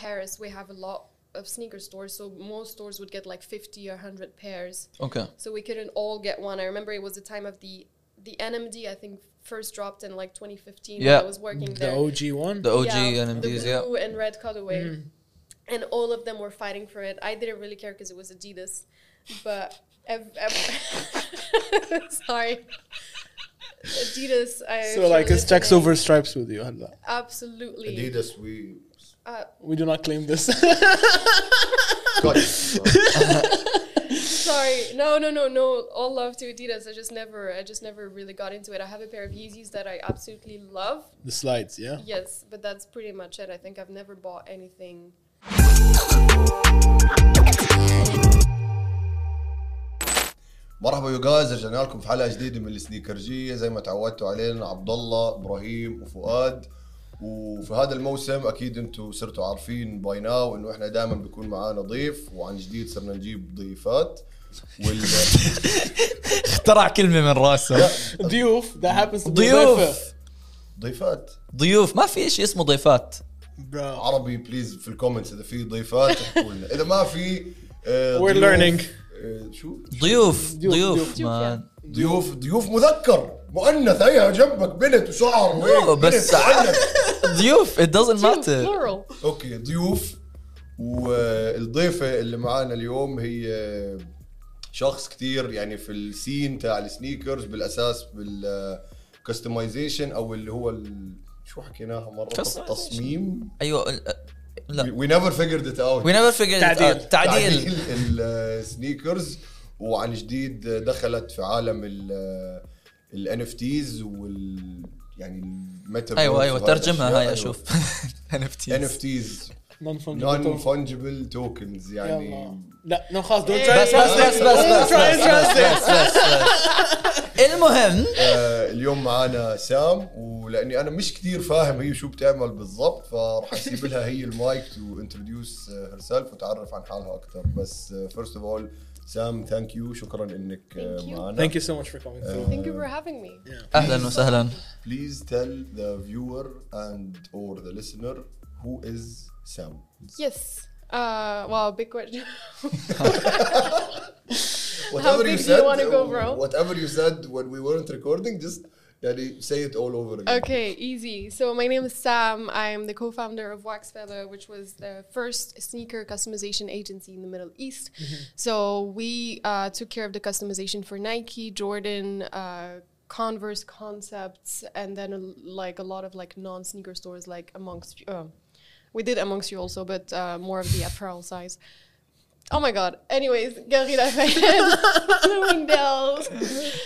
Paris, we have a lot of sneaker stores, so most stores would get like 50 or 100 pairs. Okay. So we couldn't all get one. I remember it was the time of the the NMD, I think, first dropped in like 2015. Yeah. I was working the there. The OG one? The OG yeah, NMDs, yeah. The blue yeah. and red colorway. Mm. And all of them were fighting for it. I didn't really care because it was Adidas. But ev- ev- sorry. Adidas. I so, like, it's checks over stripes with you, Adla. Absolutely. Adidas, we Uh, We do not claim this. got sorry, no, no, no, no. All love to Adidas. I just never, I just never really got into it. I have a pair of Yeezys that I absolutely love. the slides, yeah. Yes, but that's pretty much it. I think I've never bought anything. مرحبا يو جايز رجعنا لكم في حلقه جديده من السنيكرجيه زي ما تعودتوا علينا عبد الله ابراهيم وفؤاد وفي هذا الموسم أكيد أنتم صرتوا عارفين باي ناو إنه إحنا دائما بيكون معانا ضيف وعن جديد صرنا نجيب ضيفات. وال اخترع كلمة من راسه. ضيوف that happens to be ضيوف. ضيفات. ضيوف. ما في شيء اسمه ضيفات. عربي بليز في الكومنتس إذا في ضيفات احكوا لنا. إذا ما في آه، ضيوف، learning. آه، شو؟ ضيوف ضيوف، ضيوف ضيوف مذكر. مؤنث هيها جنبك بنت وشعر وهيك بس. ضيوف it doesn't matter Plural. أوكي ضيوف والضيفة اللي معانا اليوم هي شخص كتير يعني في السين تاع السنيكرز بالأساس بالكستمايزيشن أو اللي هو ال... شو حكيناها مرة Customization. التصميم أيوه ال- لا وي نيفر فيجرد ات اوت we never figured it تعديل. out. تعديل السنيكرز وعن جديد دخلت في عالم الان اف تيز وال يعني الميتافيرس أيوه أيوه ترجمها هاي أيوة. أشوف. ان اف تيز ان اف تيز نون فونجبل توكنز يعني. لا نو خلاص دونت بس بس بس بس بس بس المهم. آه، اليوم معانا سام ولأني أنا مش كثير فاهم هي شو بتعمل بالضبط فراح أسيب لها هي المايك تو انتروديوس هير سيلف وتعرف عن حالها أكثر بس فيرست اوف اول سام ثانك يو شكرا انك آه، Thank you. معنا Thank you so much for coming through. Thank you for having me. اهلا وسهلا Please tell the viewer and or the listener who is Sam. Yes. Uh, wow, big question. Whatever big you do said, you wanna go, bro? Whatever you said when we weren't recording, just yani, say it all over again. Okay, easy. So my name is Sam. I'm the co-founder of Wax Feather, which was the first sneaker customization agency in the Middle East. So we uh, took care of the customization for Nike, Jordan, uh, Converse concepts, and then uh, like a lot of like non-sneaker stores, like amongst. Uh, we did Amongst Few also, but uh, more of the apparel size. Oh my god. Anyways, Guerrilla Bloomingdale's.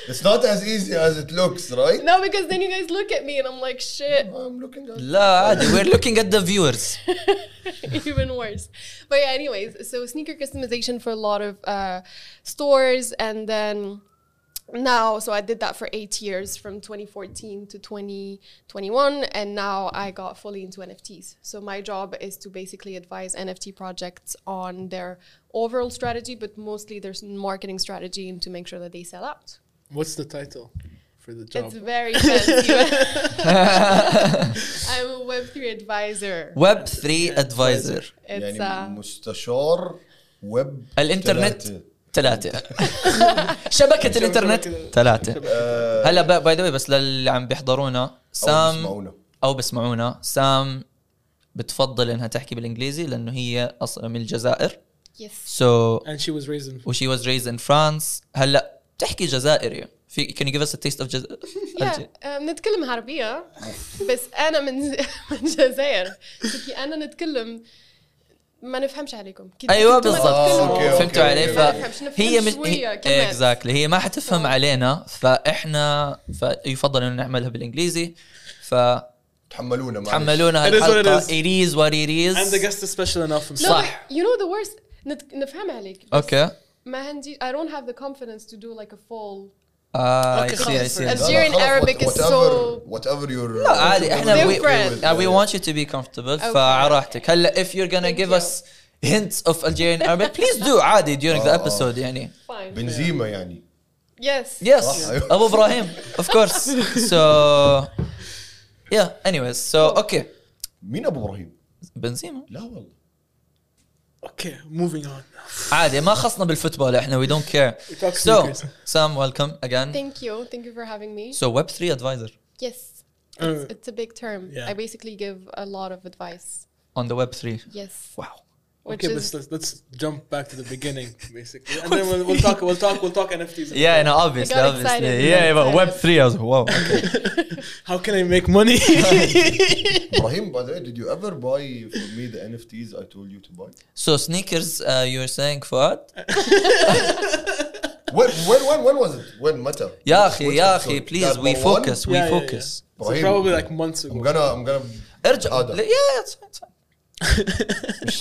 It's not as easy as it looks, right? No, because then you guys look at me and I'm like, shit. I'm looking at La, we're looking at the viewers. Even worse. But yeah, anyways, so sneaker customization for a lot of uh, stores and then now, so I did that for eight years from 2014 to 2021, and now I got fully into NFTs. So my job is to basically advise NFT projects on their overall strategy, but mostly their marketing strategy and to make sure that they sell out. What's the title for the job? It's very fancy. I'm a Web3 advisor. web 3 advisor It's يعني uh, مستشار ويب الانترنت ثلاثة. شبكة الإنترنت. ثلاثة. هلا باي ذا بس للي عم بيحضرونا سام بيسمعونا. أو بسمعونا سام بتفضل إنها تحكي بالإنجليزي لأنه هي أصلا من الجزائر. Yes. سو and she was raised in وشي واز ريز ان فرانس هلا بتحكي جزائري. في كان يو جيف اس تيست اوف Yeah, um, نتكلم عربية بس أنا من من الجزائر أنا نتكلم ما نفهمش عليكم. أيوه بالضبط. فهمتوا علي؟ فهي من هي اكزاكتلي هي ما حتفهم آه. علينا فاحنا فيفضل إنه نعملها بالإنجليزي. ف تحملونا معلش. تحملونا الحلقة. اريز واريريز اند جست سبيشال انف صح. يو نو ذا ورست نفهم عليك. أوكي. ما عندي I don't have the confidence to do like a full اه I Okay, see I خلاص. see لا، لا، Algerian خلاص، Arabic what- is whatever- so- whatever you're لا عادي احنا we, Different. uh, we want you to be comfortable فعلى راحتك هلا if you're gonna Thank give you. us hints of Algerian Arabic please do عادي during the آه، آه. episode يعني fine بنزيما يعني yes yes صح، أيوة. ابو ابراهيم of course so yeah anyways so okay مين ابو ابراهيم؟ بنزيما لا والله Okay, moving on. عادي ما خصنا بالفوتبول احنا we don't care We talk so sneakers. Sam welcome again Thank you. Thank you for having me. so web3 advisor yes, Uh, it's, it's a big term. yeah. I basically give a lot of advice. on the web3 Yes. wow Which okay, is, let's, let's jump back to the beginning, basically, and then we'll, we'll talk. We'll talk. We'll talk NFTs. Yeah, no, obviously, obviously. Excited. yeah, yeah but Web three, I was like, whoa, Okay. How can I make money? Ibrahim, by the way, did you ever buy for me the NFTs I told you to buy? So sneakers, uh, you were saying for when, when, when, when was it? When matter? Yeah, yeah, please, we focus, we yeah, focus. Yeah, yeah. Probably like months ago. I'm gonna, I'm gonna. Urge, yeah, it's fine.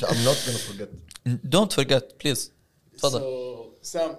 I'm not gonna forget. Don't forget, please. Father. So Sam,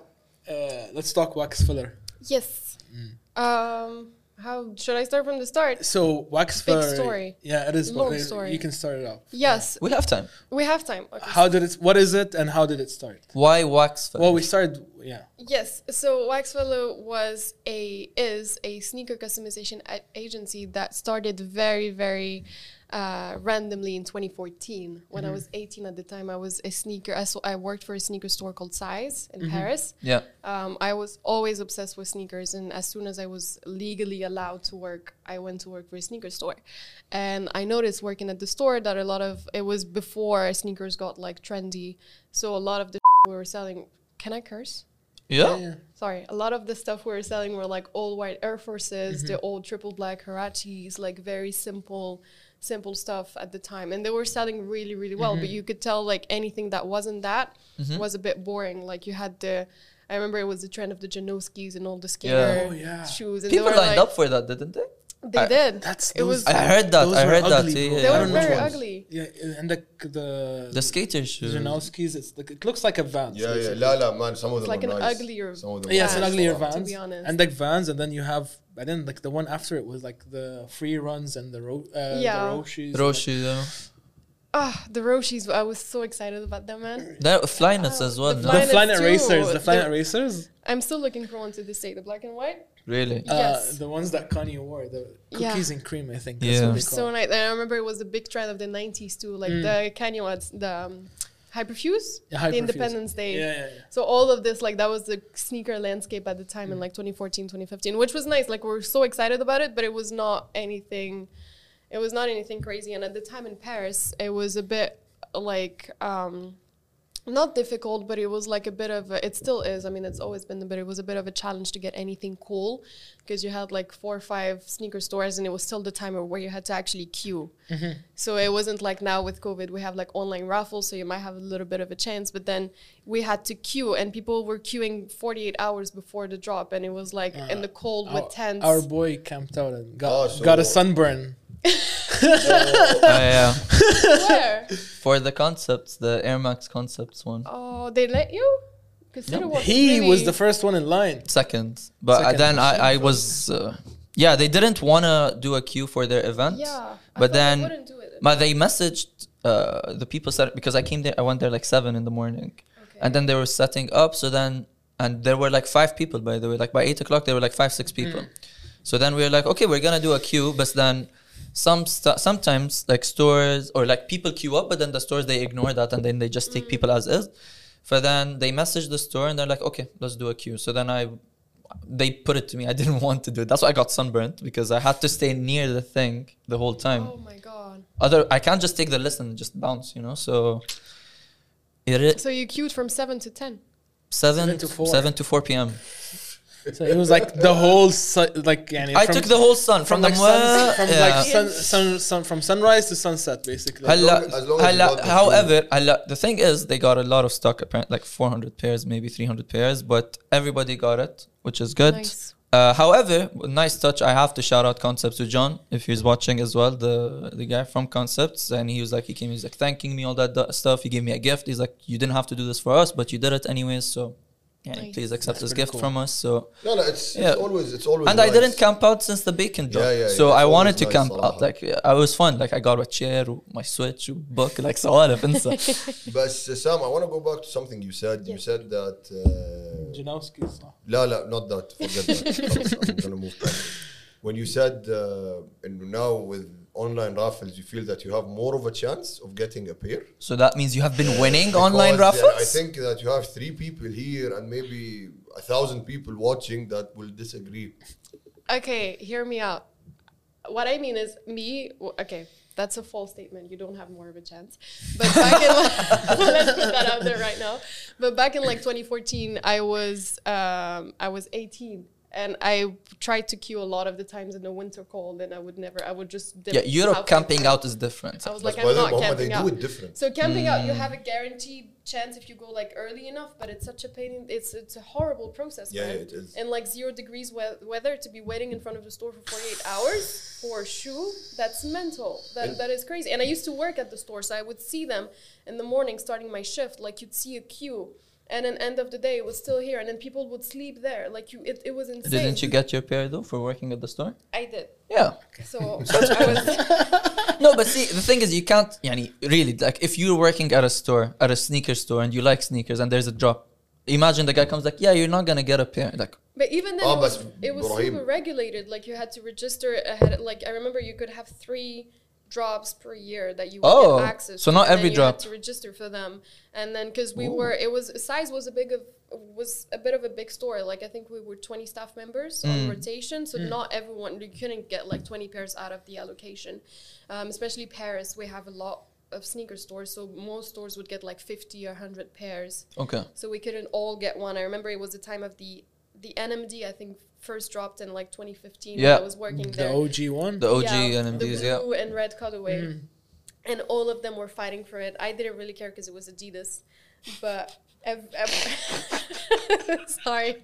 uh, let's talk Wax Feather. Yes. Mm. Um, how should I start from the start? So wax Big story. Yeah, it is. Long story. You can start it off. Yes. Yeah. We have time. We have time. Okay. How did it? What is it, and how did it start? Why Wax Feather? Well, we started. Yeah. Yes. So Wax Feather was a is a sneaker customization agency that started very very. Mm uh, randomly in 2014. When I was 18 at the time, I was a sneaker. I, so I worked for a sneaker store called Size in Paris. yeah Um, I was always obsessed with sneakers, and as soon as I was legally allowed to work, I went to work for a sneaker store. And I noticed working at the store that a lot of it was before sneakers got like trendy, so a lot of the we were selling. Can I curse? yeah Sorry, a lot of the stuff we were selling were like old white Air Forces, Mm-hmm. the old triple black Huaraches, like very simple, simple stuff at the time, and they were selling really, really well. Mm-hmm. But you could tell like anything that wasn't that was a bit boring. Like you had the, I remember it was the trend of the Janoskis and all the skater Oh, yeah. shoes, and people they were lined like, up for that didn't they they I, did. That's it was. I heard that. I heard ugly, that. Yeah, yeah, They were very ugly. Yeah, and the the the skater shoes. Janoski's. It's like, it looks like a van. Yeah, yeah. La la, man. Some of them. It's like an nice. uglier. Some of them. Yeah, it's an uglier van. To be honest. And like vans, and then you have. And then like the one after it was like the free runs and the ro- uh, yeah. the Roshes. Roshes. Ah, the Roshes! I was so excited about them, man. The Flyknits oh, as well. The Flyknit Racers. The Flyknit Racers. I'm still looking for one to this day. The black and white really uh, Yes. the ones that Kanye wore, the Yeah. cookies and cream, I think. Yeah. That's what they so nice. I remember it was a big trend of the '90s too, like Mm. the Kanye West, the um, Hyperfuse, Yeah, the Independence Day. Yeah, yeah, yeah. So all of this, like that was the sneaker landscape at the time Mm. in like 2014, 2015, which was nice. Like we were so excited about it, but it was not anything. It was not anything crazy. And at the time in Paris, it was a bit like. um not difficult, but it was like a bit of a, it still is. I mean, it's always been, but it was a bit of a challenge to get anything cool because you had like four or five sneaker stores, and it was still the time where you had to actually queue. Mm-hmm. So it wasn't like now with COVID, we have like online raffles, so you might have a little bit of a chance. But then we had to queue, and people were queuing 48 hours before the drop, and it was like in uh, the cold with tents. Our boy camped out and got, Oh, so- got a sunburn. Uh, yeah Where? for the concepts the Air Max concepts one Oh, they let you? Because Yeah. He was the first one in line. second but Second. then I, I was uh, yeah they didn't want to do a queue for their event Yeah. I but they then wouldn't do it. but they messaged uh, the people set because I came there I went there like seven in the morning Okay. and then they were setting up so then and there were like five people by the way like by eight o'clock there were like five six people so then we were like okay we're gonna do a queue but then some st- sometimes like stores or like people queue up but then the stores they ignore that and then they just take people as is but then they message the store and they're like okay let's do a queue so then I they put it to me I didn't want to do it that's why I got sunburnt because I had to stay near the thing the whole time Oh my god. other I can't just take the list and just bounce, you know. So it is So you queued from 7 to 10. seven Seven to four. seven to four p.m. So it was like the whole su- like yani I from- took the whole sun from, from the like sun, mwa- from yeah. like sun, sun, sun from sunrise to sunset basically. Hell- هلا long- as long as you هلا got the however هلا the thing is they got a lot of stock apparently like 400 pairs maybe 300 pairs but everybody got it which is good Nice. uh, however nice touch I have to shout out Concepts to John if he's watching as well the the guy from Concepts and he was like he came he was like thanking me all that du- stuff he gave me a gift he's like you didn't have to do this for us but you did it anyways so yeah, please accept That's this gift cool. from us. So no, no, it's, yeah. it's always it's always. And nice. I didn't camp out since the beacon job. Yeah, yeah, so I wanted to nice, camp out. Like I was fun. Like I got my chair, my switch, book, like سوالف انسى. But uh, Sam, I want to go back to something you said. Yeah. You said that. Uh, Janoski. لا لا, not that. Forget that. I'm gonna move back. When you said uh, and now with online raffles, you feel that you have more of a chance of getting a pair? So that means you have been winning online raffles? I think that you have three people here and maybe a thousand people watching that will disagree. Okay, hear me out. What I mean is, me, okay, that's a false statement. You don't have more of a chance. But back in, let's put that out there right now. But back in like 2014, I was, um, I was 18. And I tried to queue a lot of the times in the winter cold, and I would never, I would just. dip yeah, Europe halfway camping out is different. I was like, by I'm not way, camping they out. do it different. So camping out, you Mm. have a guaranteed chance if you go like early enough, but it's such a pain. In, it's it's a horrible process. Yeah, man. it is. And like zero degrees we- weather to be waiting in front of the store for 48 hours for a shoe, that's mental. That And- that is crazy. And I used to work at the store, so I would see them in the morning starting my shift. Like you'd see a queue. And then end of the day, it was still here, and then people would sleep there. Like you, it, it was insane. Didn't you get your pair though for working at the store? I did. Yeah. So No, but see, the thing is, you can't, yani, really, like, if you're working at a store, at a sneaker store, and you like sneakers, and there's a drop, imagine the guy comes like, yeah, you're not gonna get a pair. Like, But even then, Ah, it was, it was Ibrahim- super regulated. Like you had to register ahead. Like I remember, you could have three drops per year that you would Oh, get access. so to, not every you drop. Had to register for them, and then because we were, it was size was a big of was a bit of a big store. Like I think we were twenty staff members Mm. on rotation, so not everyone you couldn't get like twenty pairs out of the allocation. Um, especially Paris, we have a lot of sneaker stores, so most stores would get like fifty or hundred pairs okay. so we couldn't all get one. I remember it was the time of the the NMD. I think first dropped in like 2015 yeah. when I was working the there. The OG one? The OG yeah, NMDs, the blue yeah. and red colorway. Mm. And all of them were fighting for it. I didn't really care because it was Adidas. But ev- ev- sorry.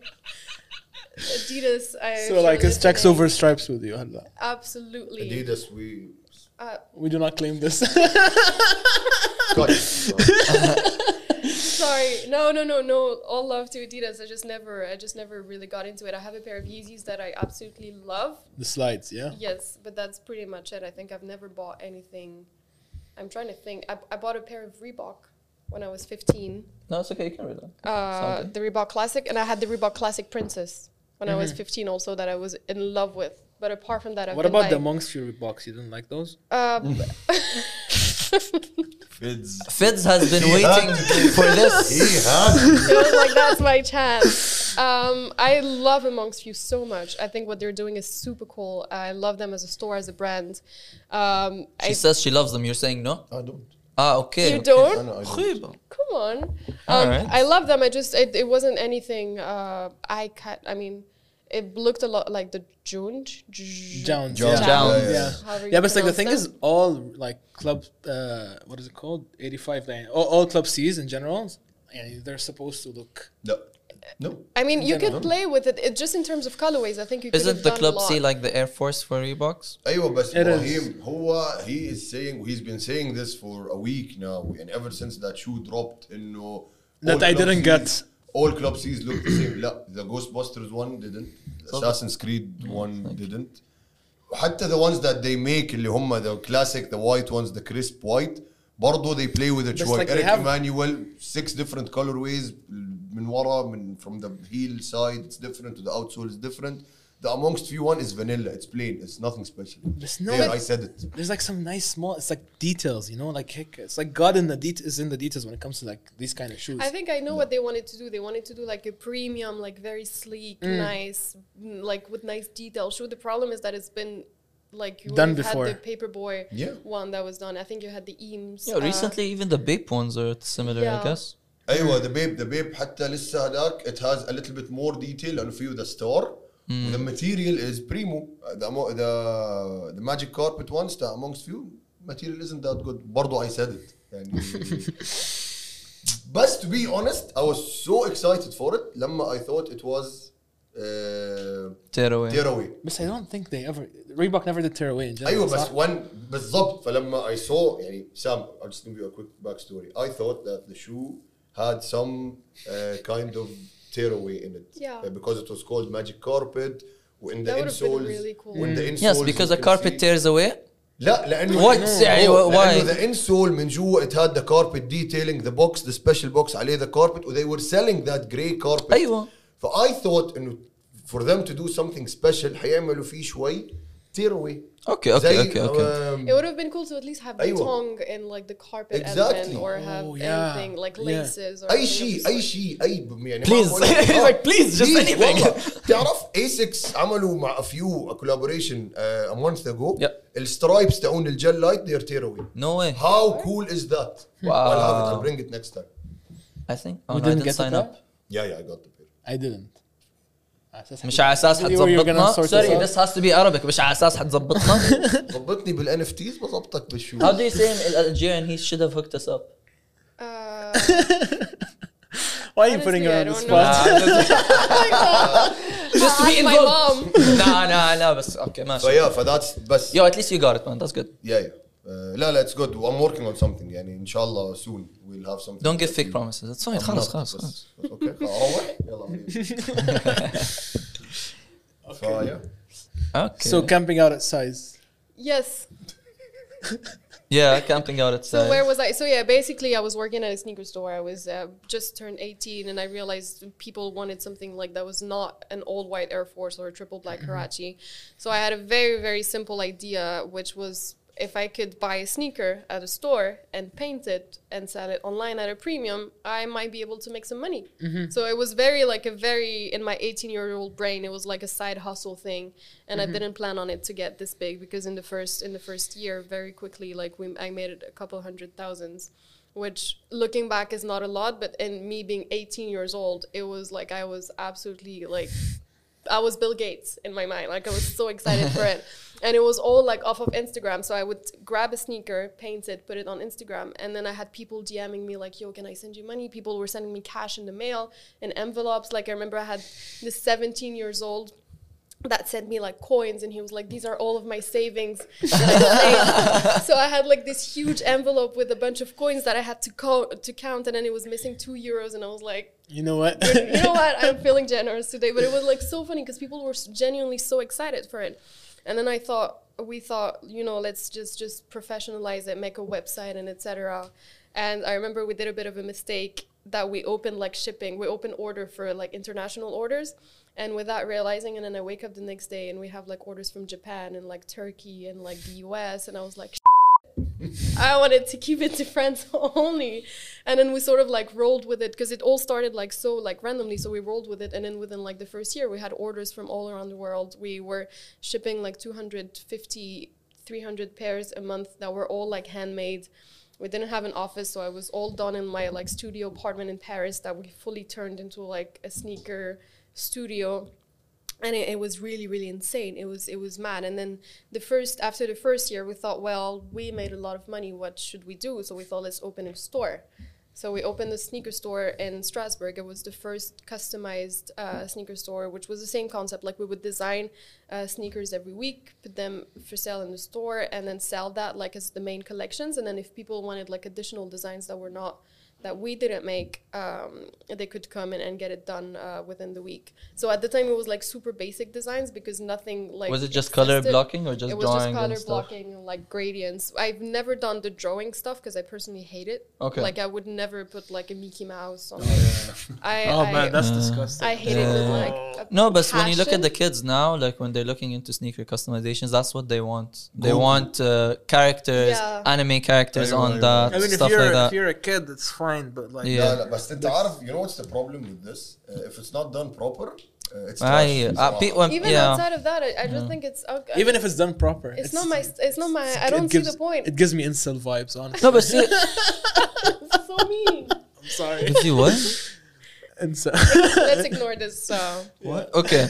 Adidas. I so like it's checks over stripes with you, Allah. Absolutely. Adidas, we uh, we do not claim this. Got. Sorry, no, no, no, no. All love to Adidas. I just never, I just never really got into it. I have a pair of Yeezys that I absolutely love. the slides, yeah. Yes, but that's pretty much it. I think I've never bought anything. I'm trying to think. I, I bought a pair of Reebok when I was 15. No, it's okay. You can read that. Uh, the Reebok Classic, and I had the Reebok Classic Princess when I Mm-hmm. was 15 also that I was in love with. But apart from that, I've What been about the Monks Fury box? You didn't like those? uh, Fids. Fids has been he waiting for this. He has. It was like that's my chance. Um, I love Amongst Few so much. I think what they're doing is super cool. I love them as a store, as a brand. Um, she I, says she loves them. You're saying no? I don't. Ah, okay. You don't? Okay. Don't. Come on. Um. I love them. I just it, it wasn't anything. Uh, I cut. I mean, it looked a lot like the Jones. Jones. Jones, Yeah. Jones. Yeah. yeah. However you Yeah, but it's like the pronounce thing them. is, all like club, uh, what is it called? 85 line. All, all club C's in general, and they're supposed to look. No. No. I mean, you Yeah, could no. play with it. it. Just in terms of colorways, I think you could Isn't have the done Club a lot. C like the Air Force for Reeboks? ايوه بس It is. ابراهيم هو he is saying he's been saying this for a week now and ever since that shoe dropped انه That all I Club didn't Cs get. all club C's look the same لا the Ghostbusters one didn't the Assassin's Creed one didn't حتى the ones that they make اللي هم the classic the white ones the crisp white برضه they play with it بس شوي like they Eric have- Emanuel six different colorways من ورا من from the heel side it's different to the outsole is different The Amongst Few one is vanilla. It's plain. It's nothing special. There's no. There, like, I said it. There's like some nice small. It's like details, you know. Like it's like God in the det- is in the details when it comes to like these kind of shoes. I think I know yeah. what they wanted to do. They wanted to do like a premium, like very sleek, mm. nice, mm, like with nice detail shoe. The problem is that it's been like you done before. had the paperboy yeah. one that was done. I think you had the Eames. Yeah, uh, recently even the Bape ones are similar, yeah. I guess. ايوه the بيب the بيب حتى لسه هذاك it has a little bit more detail on few the store Mm. The material is primo. The, the, the magic carpet ones the Amongst Few material isn't that good. برضو I said it. يعني But to be honest, I was so excited for it لما I thought it was uh, tearaway. tearaway. بس I don't think they ever Reebok never did tear away. in general. ايوه بس when بالضبط فلما I saw يعني Sam I'll just give you a quick backstory. I thought that the shoe had some uh, kind of tearaway in it Yeah. Uh, because it was called magic carpet وin the That would have been insoles really cool. when the insoles Yes, because you the can carpet see- tears away. لا لانه What? No, يعني no, why? لانه the insole من جوا it had the carpet detailing the box the special box عليه the carpet و they were selling that grey carpet أيوة. ف I thought انه for them to do something special حيعملوا فيه شوي tear away Okay, okay, okay, okay. Um, it would have been cool to at least have the tongue in like the carpet exactly. or have yeah. anything like laces yeah. or أي Aishi, أي شيء please. he's like please just please, anything. تعرف ASICS عملوا مع a few a collaboration uh, a month ago. Yeah. السترايبس تاعون الجل لايت they're tear away no way. How cool is that? Wow. I'll have it I'll bring it next time. I think oh, no, I didn't, sign up. Yeah yeah I got the pair. I didn't. مش على أساس حتظبطنا سوري ذس هاز تو بي عربك مش على أساس حتظبطنا ظبطني بالان اف تيز بظبطك بالشو هاو دو يو سي الجيريان هي شود هاف هوكت اس اب Why are you putting her on the spot? Just to be involved. No, no, no, بس أوكي ماشي. So yeah, for that's بس. Yo, at least you got it man, that's good. Yeah, yeah. Uh, لا لا اتس جود I'm working on something يعني ان شاء الله soon we'll have something. Don't get fake promises. It's fine. خلاص خلاص خلاص. اوكي oh, يلا اوكي so camping out at size. Yes. Yeah, camping out at So where was I? So yeah, basically I was working at a sneaker store. I was uh, just turned 18 and I realized people wanted something like that was not an old white Air Force or a triple black mm-hmm. Huarache. So I had a very very simple idea which was if I could buy a sneaker at a store and paint it and sell it online at a premium, I might be able to make some money. Mm-hmm. So it was very like a very in my 18 year old brain, it was like a side hustle thing, and I mm-hmm. didn't plan on it to get this big because in the first in the first year, very quickly, like we I made it a couple hundred thousands. Which looking back is not a lot, but in me being 18 years old, it was like I was absolutely like I was Bill Gates in my mind. Like I was so excited for it. And it was all like off of Instagram. So I would grab a sneaker, paint it, put it on Instagram. And then I had people DMing me like, yo, can I send you money? People were sending me cash in the mail in envelopes. Like I remember I had this 17 years old that sent me like coins and he was like these are all of my savings I so i had like this huge envelope with a bunch of coins that i had to co- to count and then it was missing two euros and i was like You know what? you know what? I'm feeling generous today, but it was like so funny because people were genuinely so excited for it. And then I thought, we thought, you know, let's just just professionalize it, make a website and etc. And I remember we did a bit of a mistake that we opened like shipping, we opened order for like international orders. And without realizing, and then I wake up the next day and we have like orders from Japan and like Turkey and like the US. And I was like, I wanted to keep it to friends only. And then we sort of like rolled with it because it all started like so like randomly. So we rolled with it. And then within like the first year, we had orders from all around the world. We were shipping like 250, 300 pairs a month that were all like handmade. We didn't have an office, so I was all done in my like studio apartment in Paris that we fully turned into like a sneaker studio and it, it was really really insane. It was it was mad. And then the first after the first year we thought well we made a lot of money. What should we do? So we thought let's open a store. So we opened a sneaker store in strasbourg. It was the first customized uh, sneaker store which was the same concept. Like we would design uh, sneakers every week put them for sale in the store and then sell that like as the main collections. And then if people wanted like additional designs that were not that we didn't make, um, they could come in and get it done uh, within the week. So at the time, it was like super basic designs because nothing like. Was it just existed. color blocking or just it was just color blocking, like gradients. I've never done the drawing stuff because I personally hate it. Okay. Like I would never put like a Mickey Mouse on. I, oh I, man, that's uh, disgusting. I hate yeah. it with like. Oh. no, but passion. when you look at the kids now, like when they're looking into sneaker customizations, that's what they want. They Ooh. want uh, characters, yeah. anime characters on that I mean, stuff if you're, like that. If you're a kid, it's fine but like Yeah. لا لا بس انت عارف you know what's the problem with this uh, if it's not done proper uh, it's أي- trash uh, pe- when- Even yeah. outside of that, I, I just think it's okay. even if it's done proper, it's, not my. It's not my. I it don't see gives- the point. It gives me incel vibes, honestly. No, but see, It's so mean. I'm sorry. if you what? incel. Let's ignore this. Uh, What? Okay.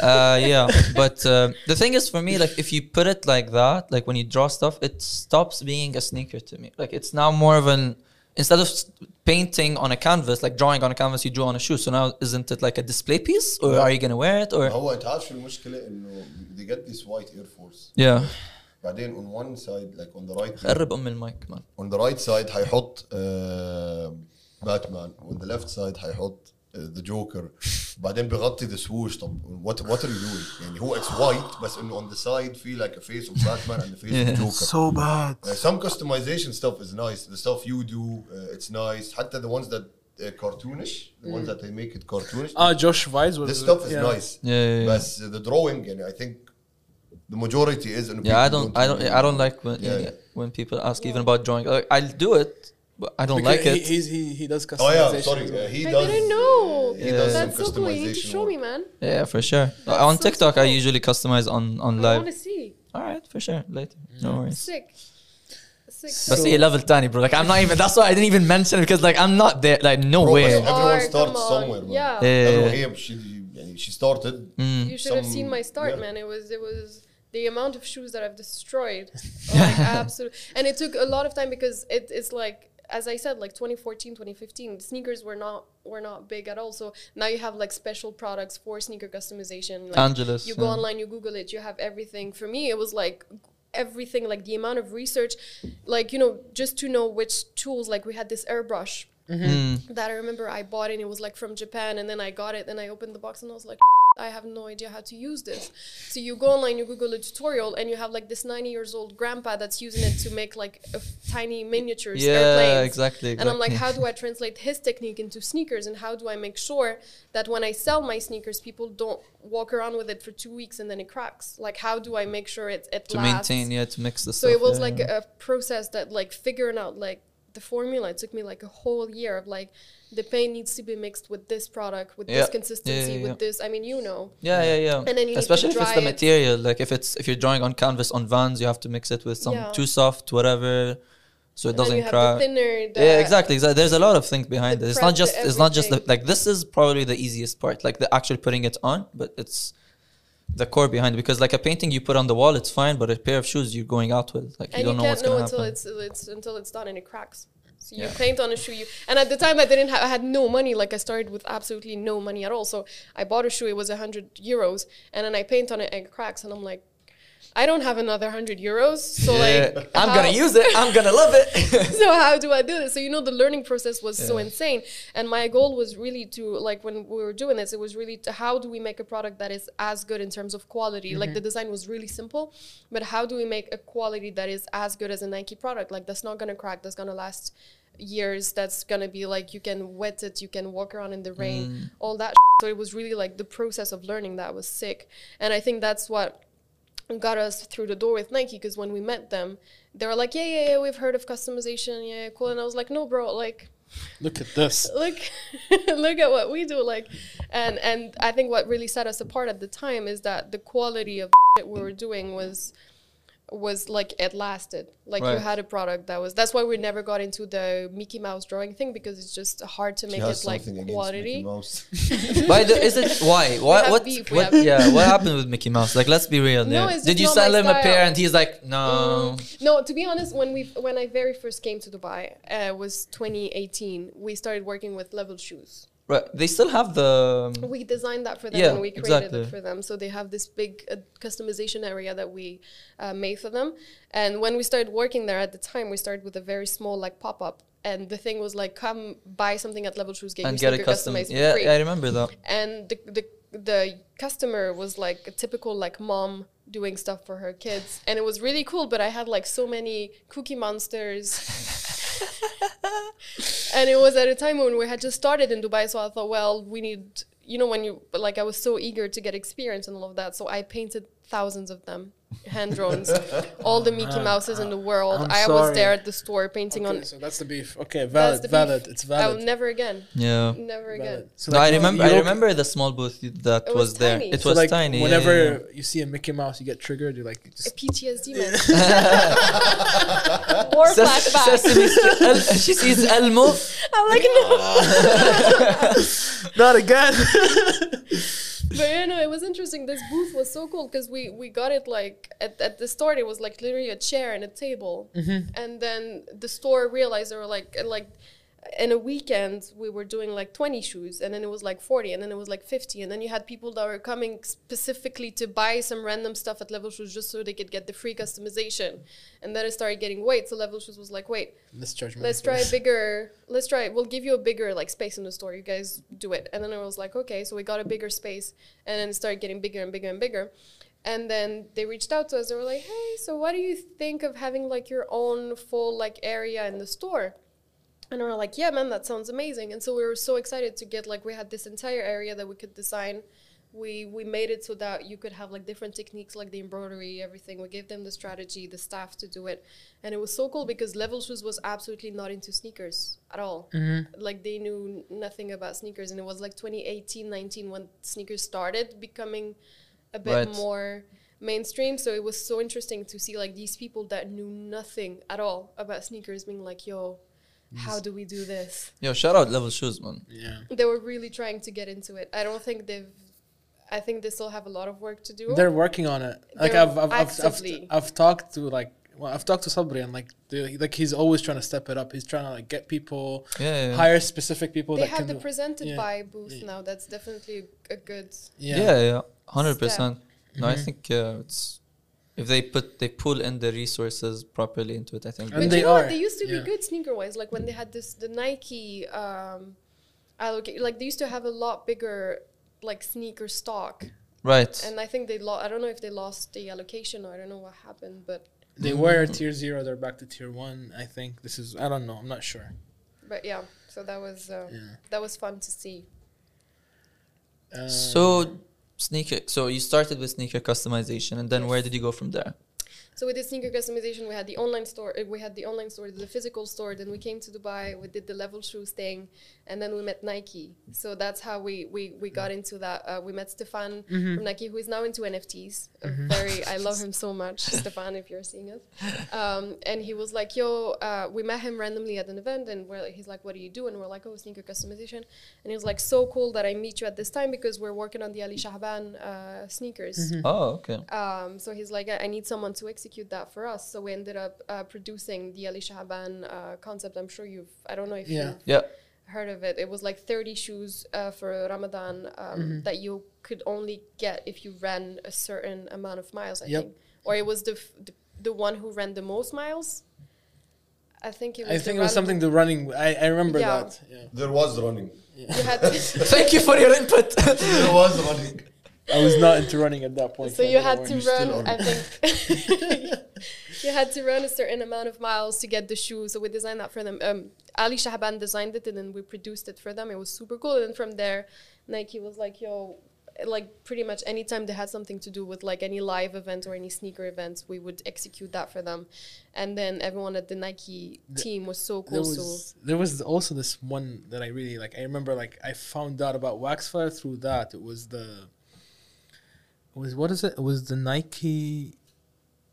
Uh, yeah, but uh, the thing is, for me, like if you put it like that, like when you draw stuff, it stops being a sneaker to me. Like it's now more of an instead of s- painting on a canvas, like drawing on a canvas, you draw on a shoe. So now, isn't it like a display piece, or Yeah. are you gonna wear it, or هو انت عارف شو المشكله انه they get this white air force yeah? بعدين on one side like on the right قرب ام المايك man. on the right side حيحط باتمان on the left side حيحط ذا جوكر بعدين بغطي ذا سووش طب what what are you doing يعني هو it's white بس انه on the side في like a face of Batman and the face of Joker so bad. Uh, some customization stuff is nice. The stuff you do, uh, it's nice. حتى the ones that uh, cartoonish, the ones that they make it cartoonish. Ah, Josh Vibes was this stuff is yeah. nice. Yeah, yeah, yeah. But uh, the drawing, and I think the majority is إنه Yeah, I people don't, I don't, I don't like when Yeah, yeah. when people ask even about drawing. Like, I'll do it, but I don't because like he, it. He, he does customization. Oh yeah, sorry, yeah, he I does, didn't know. He yeah. does That's some so cool. You need to show me, man. Yeah, for sure. That's on so TikTok, cool. I usually customize on on live. I want to see. All right, for sure. Later, mm. no worries. Sick. Sick. So That's level tiny, bro. Like I'm not even. That's why I didn't even mention it because like I'm not there. Like no bro, way. Everyone starts somewhere. Bro. Yeah. yeah. Here, she, she started. Mm. You should have seen my start, yeah. man. It was it was the amount of shoes that I've destroyed. oh, like, absolutely. And it took a lot of time because it, it's like as I said, like 2014, 2015, sneakers were not were not big at all. So now you have like special products for sneaker customization. Like Angelus. you go yeah. online, you Google it, you have everything. For me, it was like everything, like the amount of research, like you know, just to know which tools. Like we had this airbrush Mm. that I remember I bought and It was like from Japan, and then I got it. Then I opened the box and I was like, I have no idea how to use this. So you go online, you Google a tutorial, and you have like this 90 years old grandpa that's using it to make like a f- tiny miniatures Yeah, airplanes. exactly, And I'm like, how do I translate his technique into sneakers, and how do I make sure that when I sell my sneakers, people don't walk around with it for two weeks and then it cracks? Like, how do I make sure it it to lasts? maintain, yeah, to mix the So stuff. it was yeah. like a process that like figuring out like the formula. It took me like a whole year of like the paint needs to be mixed with this product, with Yeah. this Yeah, consistency, yeah, with this. I mean, you know. Yeah, yeah, yeah. And then you need to Especially if it's the it. material. Like if it's if you're drawing on canvas on Vans, you have to mix it with some Yeah. too soft, whatever, so it And doesn't crack. the thinner. The yeah, exactly, exactly. There's a lot of things behind it. It's not just it's not just the, like this is probably the easiest part, like the actual putting it on, but it's the core behind it because like a painting you put on the wall, it's fine, but a pair of shoes you're going out with, like And you you, don't know can't what's know gonna until happen. it's it's until it's done and it cracks. So you Yeah. paint on a shoe. You and at the time I didn't have I had no money. Like I started with absolutely no money at all. So I bought a shoe. It was a hundred euros, and then I paint on it and it cracks. And I'm like, I don't have another hundred euros. So Yeah. like, I'm gonna use it. I'm gonna love it. so how do I do this? So you know the learning process was so insane, and my goal was really to like when we were doing this, it was really to how do we make a product that is as good in terms of quality? Like the mm-hmm. design was really simple, but how do we make a quality that is as good as a Nike product? Like that's not gonna crack, that's gonna last years. That's gonna be like you can wet it, you can walk around in the rain, mm. all that. So it was really like the process of learning that was sick, and I think that's what got us through the door with Nike because when we met them, they were like, yeah, yeah, yeah, we've heard of customization, yeah, cool. And I was like, no, bro, like, Look at this. look, look at what we do, like, and and I think what really set us apart at the time is that the quality of that we were doing was was like it lasted like you had a product that was that's why we never got into the mickey mouse drawing thing because it's just hard to make it like quality Mickey Mouse. Is it why? What what, beef, what yeah, what happened with Mickey Mouse? Like let's be real. No, yeah. it's Did you sell my him a pair and he's like, no. Mm. No, to be honest, when we when I very first came to Dubai, uh, was 2018. We started working with Level Shoes. Right. They still have the um, We designed that for them Yeah, and we created exactly. it for them. So they have this big uh, customization area that we uh, made for them. And when we started working there at the time, we started with a very small like pop up. And the thing was like, come buy something at Level Shoes, get and get a custom. customized Yeah, free. I remember that. and the, the the customer was like a typical like mom doing stuff for her kids and it was really cool but i had like so many cookie monsters and it was at a time when we had just started in dubai so i thought well we need you know when you like i was so eager to get experience and all of that so i painted thousands of them hand drawings all the mickey ah, mouses in the ah, world I'm i was sorry. there at the store painting Okay, on so that's the beef. Okay, that's valid, the beef. valid. It's I will valid. never again Yeah. never again. So No, like, I remember. I remember the small booth that It was, was there. tiny. It So was like tiny. whenever yeah, yeah. you see a Mickey Mouse, you get triggered. You're like a ptsd man war Ses- flashback Sesame El- she sees Elmo. I'm like, no. not again. but you know, it was interesting. This booth was so cool because we we got it like at, at the store It was like literally a chair and a table, mm-hmm. and then the store realized they were like like. In a weekend, we were doing like 20 shoes, and then it was like 40, and then it was like 50, and then you had people that were coming specifically to buy some random stuff at Level Shoes just so they could get the free customization. And then it started getting weight, so Level Shoes was like, wait, Let's charge let's try a bigger let's try we'll give you a bigger like space in the store you guys do it and then i was like okay so we got a bigger space and then it started getting bigger and bigger and bigger and then they reached out to us. They were like hey so what do you think of having like your own full like area in the store? And we're like yeah man that sounds amazing. And so we were so excited to get like we had this entire area that we could design. We we made it so that you could have like different techniques like the embroidery everything. We gave them the strategy the staff to do it. And it was so cool because level shoes was absolutely not into sneakers at all. Mm-hmm. Like they knew nothing about sneakers. And it was like 2018 19 when sneakers started becoming a bit Right. more mainstream so it was so interesting to see like these people that knew nothing at all about sneakers being like yo how do we do this Yo, shout out Level Shoes, man. Yeah. they were really trying to get into it. I don't think they've. I think they still have a lot of work to do. They're working on it. Like They're I've I've, I've, I've. I've talked to like well, I've talked to Sabri and like the, like he's always trying to step it up. He's trying to like get people, Yeah, yeah, yeah. hire specific people they that have can. the presented yeah. by booth now. That's definitely a good. yeah. Yeah, yeah, hundred percent. No, I Mhm. think uh, it's if they put they pull in the resources properly into it. I think. And but they you know are, what? They used to yeah. be good sneaker wise. Like when they had this the Nike um, allocate. Like they used to have a lot bigger like sneaker stock, right. and I think they lost. I don't know if they lost the allocation or I don't know what happened, but They were tier zero. They're back to tier one. I think this is. I don't know. I'm not sure. but yeah. So that was uh, Yeah. that was fun to see. Uh, so sneaker. So you started with sneaker customization, and then where did you go from there? So with the sneaker customization, we had the online store. uh, We had the online store, the physical store. Then we came to Dubai. We did the level shoes thing, and then we met Nike. So that's how we we, we got into that. Uh, we met Stefan from Nike, who is now into NFTs. A Very, I love him so much, Stefan. If you're seeing us, um, and he was like, "Yo," uh, we met him randomly at an event, and we're like, he's like, "What do you do?" And we're like, "Oh, sneaker customization." And he was like, "So cool that I meet you at this time because we're working on the Ali Shahban uh, sneakers." Oh, okay. Um, so he's like, I, I need someone to execute that for us. So we ended up uh, producing the Ali Shahaban uh, concept. I'm sure you've, I don't know if Yeah. you've Yeah. Heard of it. It was like 30 shoes uh, for Ramadan um, that you could only get if you ran a certain amount of miles, I Yep. think. Or it was the, f- the the one who ran the most miles. I think it was. I think it was something the running. I, I remember Yeah. that. Yeah. There was running. You had Thank you for your input. There was running. I was not into running at that point. so you had to run i think you had to run a certain amount of miles to get the shoes so we designed that for them um, ali shahban designed it and then we produced it for them it was super cool and then from there nike was like yo like pretty much anytime they had something to do with like any live event or any sneaker events we would execute that for them and then everyone at the nike team was so there cool so was there was also this one that I really like. I remember like I found out about Wax Feather through that. It was the it was what is it? It was the Nike.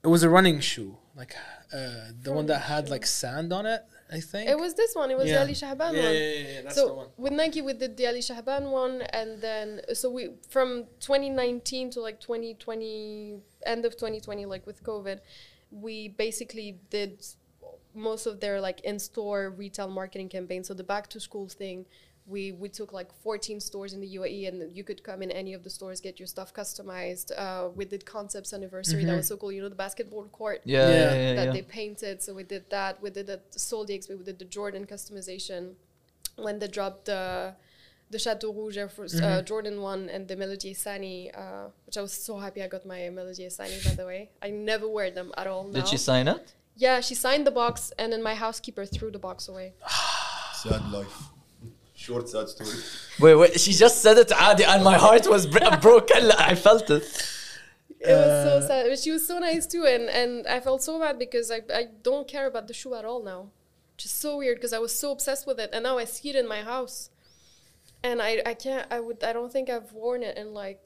It was a running shoe, like uh, the one that had like sand on it. I think it was this one it was the ali shahban Yeah, one yeah, yeah, yeah, that's so the one. with Nike, we did the Ali Shahban one, and then so we from 2019 to like 2020, end of 2020, like with COVID, we basically did most of their like in-store retail marketing campaign. So the back to school thing, we we took like 14 stores in the UAE, and you could come in any of the stores, get your stuff customized. Uh, we did concepts anniversary. That was so cool. You know the basketball court Yeah, yeah, Yeah. yeah. that yeah. they painted. So we did that. We did the Sole DXB. We did the Jordan customization when they dropped the the Chateau Rouge Air Force, uh, Jordan one and the Melody Ehsani, uh, which I was so happy I got my Melody Ehsani by the way. I never wear them at all now. Did she sign it? yeah, she signed the box and then my housekeeper threw the box away. Sad life Short sad story. Wait, wait. She just said it عادي and my heart was bro- broken. I felt it. It was so Uh, sad. But she was so nice too, and and I felt so bad because I I don't care about the shoe at all now, which is so weird because I was so obsessed with it, and now I see it in my house, and I I can't I would I don't think I've worn it in like,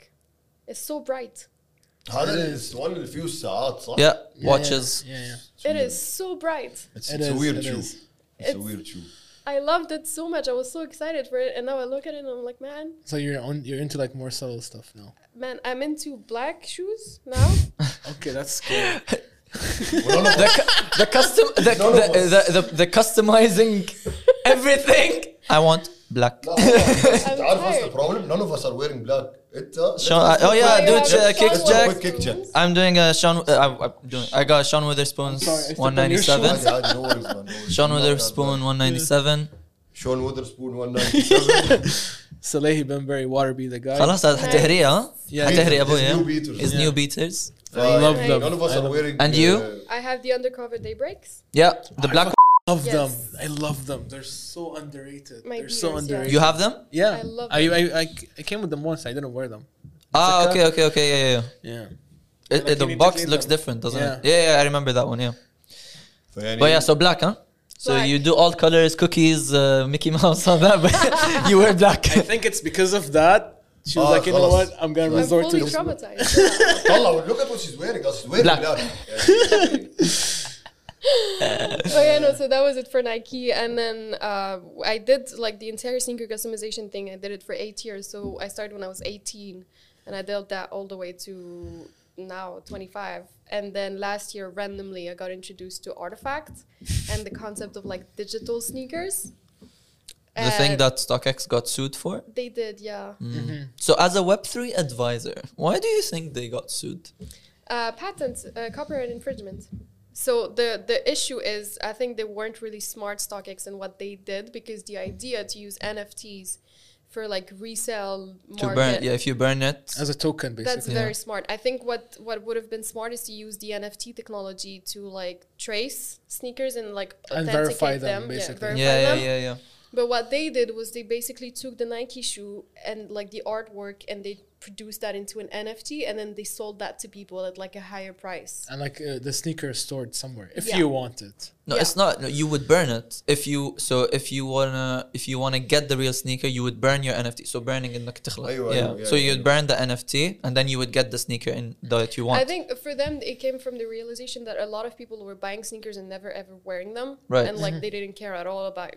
it's so bright. هذا الاسطوانه اللي فيه الساعات صح؟ Yeah. Yeah, Watches. Yeah, yeah. It is so bright. It's, It it's a is, weird it shoe. is. It's, a It's- weird shoe. I loved it so much. I was so excited for it, and now I look at it and I'm like, man, So you're on. You're into like more subtle stuff now. man, I'm into black shoes now. Okay, that's scary. Well, none The, the custom, the, None the, the, the, the customizing everything. I want black. تعرف what's the problem? None of us are wearing black. It's Sean, oh yeah, dude, uh, kick jack. Kick jack. I'm doing a Sean. Uh, I'm doing. I got Sean Wotherspoon's 197. Sean Wotherspoon 197. Sean Witherspoon 197. Salehi Benberry Waterby the guy. خلاص حتهريه ها؟ حتهريه ابويا. Is new beaters. I love them. None of us are wearing. And you? I have the undercover daybreaks. Yeah, the black love yes. them. I love them. They're so underrated. My They're beers, so underrated. Yeah. You have them? Yeah. I love I, them. I, I, I came with them once. I didn't wear them. It's ah, okay, okay, okay. Yeah, yeah. Yeah. It, like the box looks them. different, doesn't yeah. it? Yeah, yeah, I remember that one. Yeah. But yeah, so black, huh? So black. you do all colors, cookies, uh, Mickey Mouse, all that, but you wear black. I think it's because of that. She was ah, like, you know what? I'm gonna resort I'm fully to. Traumatized. look at what she's wearing. She's wearing black. black. but yeah, no, so that was it for Nike. And then uh, I did like the entire sneaker customization thing. I did it for eight years. So I started when I was 18 and I did that all the way to now 25. And then last year, randomly, I got introduced to Artifact and the concept of like digital sneakers. the thing And that StockX got sued for. they did, yeah. So as a Web3 advisor, why do you think they got sued? Uh, patent, uh, copyright infringement. So the the issue is, I think they weren't really smart StockX in what they did because the idea to use NFTs for like resale To market. burn, yeah, if you burn it, as a token, basically. That's basically. very smart. I think what what would have been smart is to use the NFT technology to like trace sneakers and like And authenticate verify them, them, basically. Yeah, verify yeah, yeah, yeah, yeah. But what they did was they basically took the Nike shoe and like the artwork and they produced that into an NFT and then they sold that to people at like a higher price. and like uh, the sneaker is stored somewhere if Yeah. you want it. No, Yeah. it's not. No, you would burn it if you. So if you wanna, if you wanna get the real sneaker, you would burn your NFT. So burning in like تخلق. أيوة، yeah. أيوة، So yeah, you'd yeah. burn the NFT, and then you would get the sneaker in that you want. I think for them, it came from the realization that a lot of people were buying sneakers and never ever wearing them. Right. And like they didn't care at all about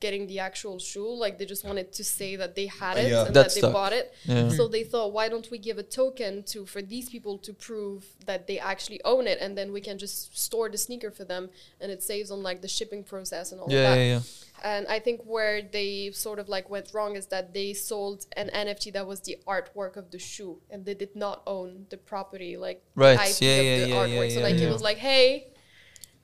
getting the actual shoe. Like they just wanted to say that they had it Yeah. and That's that they bought it. Yeah. So they thought, why don't we give a token to for these people to prove that they actually own it, and then we can just store the sneaker for them, and it saves on like the shipping process and all yeah, that. yeah, yeah. And I think where they sort of like went wrong is that they sold an NFT that was the artwork of the shoe, and they did not own the property, like Right, the IP yeah, of yeah, the yeah, artwork. so like it was like, hey,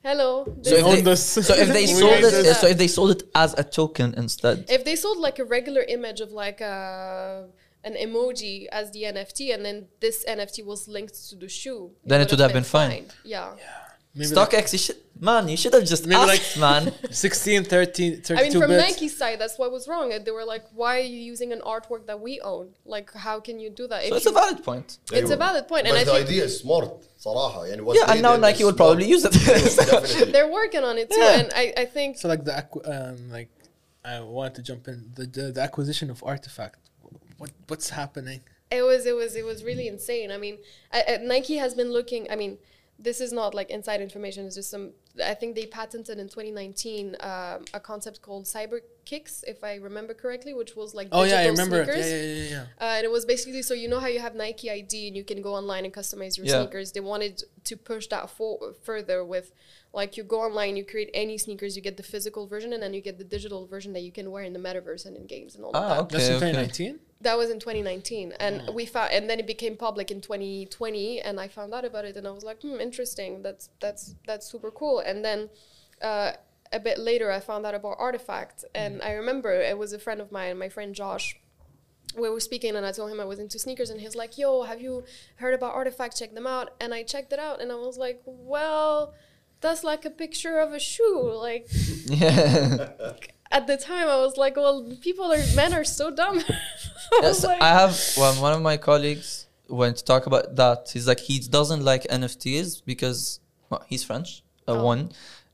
hello. So if they, so if they sold it, this. so if they sold it as a token instead, if they sold like a regular image of like a an emoji as the NFT, and then this NFT was linked to the shoe, Then it would have been fine. fine. Yeah. Maybe like StockX, you should, man, you should have just Maybe like- asked, man. 16, 13, 32 I mean, from bits. Nike's side, that's what was wrong. They were like, "Why are you using an artwork that we own? Like, how can you do that?" So If it's a you- valid point. It's a valid point, and But I the think idea is smart صراحة يعني what Yeah, they and now did Nike is will probably use it. Definitely. they're working on it too. Yeah. And I, I think So like the acqu- um, like I wanted to jump in the, the the acquisition of Artifact. What what's happening? it was it was it was really insane. I mean, I, I, Nike has been looking. I mean, this is not like inside information. It's just some. I think they patented in 2019 um, a concept called Cyber Kicks, if I remember correctly, which was like Oh yeah, I remember sneakers. it. Yeah, yeah, yeah, yeah. Uh, and it was basically so you know how you have Nike ID and you can go online and customize your Yeah. sneakers. They wanted to push that for- further with like you go online, you create any sneakers, you get the physical version, and then you get the digital version that you can wear in the metaverse and in games and all ah, that. okay, That's in okay. 2019. That was in 2019, and we found, and then it became public in 2020, and I found out about it, and I was like, hmm, interesting. That's that's that's super cool. And then uh, a bit later, I found out about Artifact, and I remember it was a friend of mine, my friend Josh. We were speaking, and I told him I was into sneakers, and he's like, "Yo, have you heard about Artifact? Check them out." And I checked it out, and I was like, "Well." That's like a picture of a shoe. Like Yeah. at the time, I was like, "Well, people are men are so dumb." I Yes, like- I have well, one of my colleagues went to talk about that. He's like he doesn't like NFTs because well, he's French. Uh, Oh. One,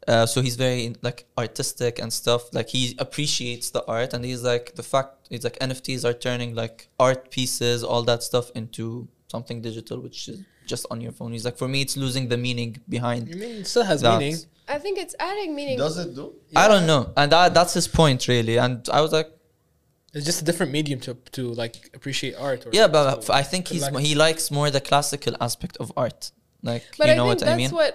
uh, so he's very like artistic and stuff. Like he appreciates the art, and he's like the fact. It's like NFTs are turning like art pieces, all that stuff into something digital, which is just on your phone. He's like, for me, it's losing the meaning behind. I mean, it still has that. meaning. I think it's adding meaning. Does it do? I don't know, and that, that's his point really. And I was like, It's just a different medium to to like appreciate art. Or yeah, but to I think he's collect. he likes more the classical aspect of art. Like But you I know think what that's I mean? what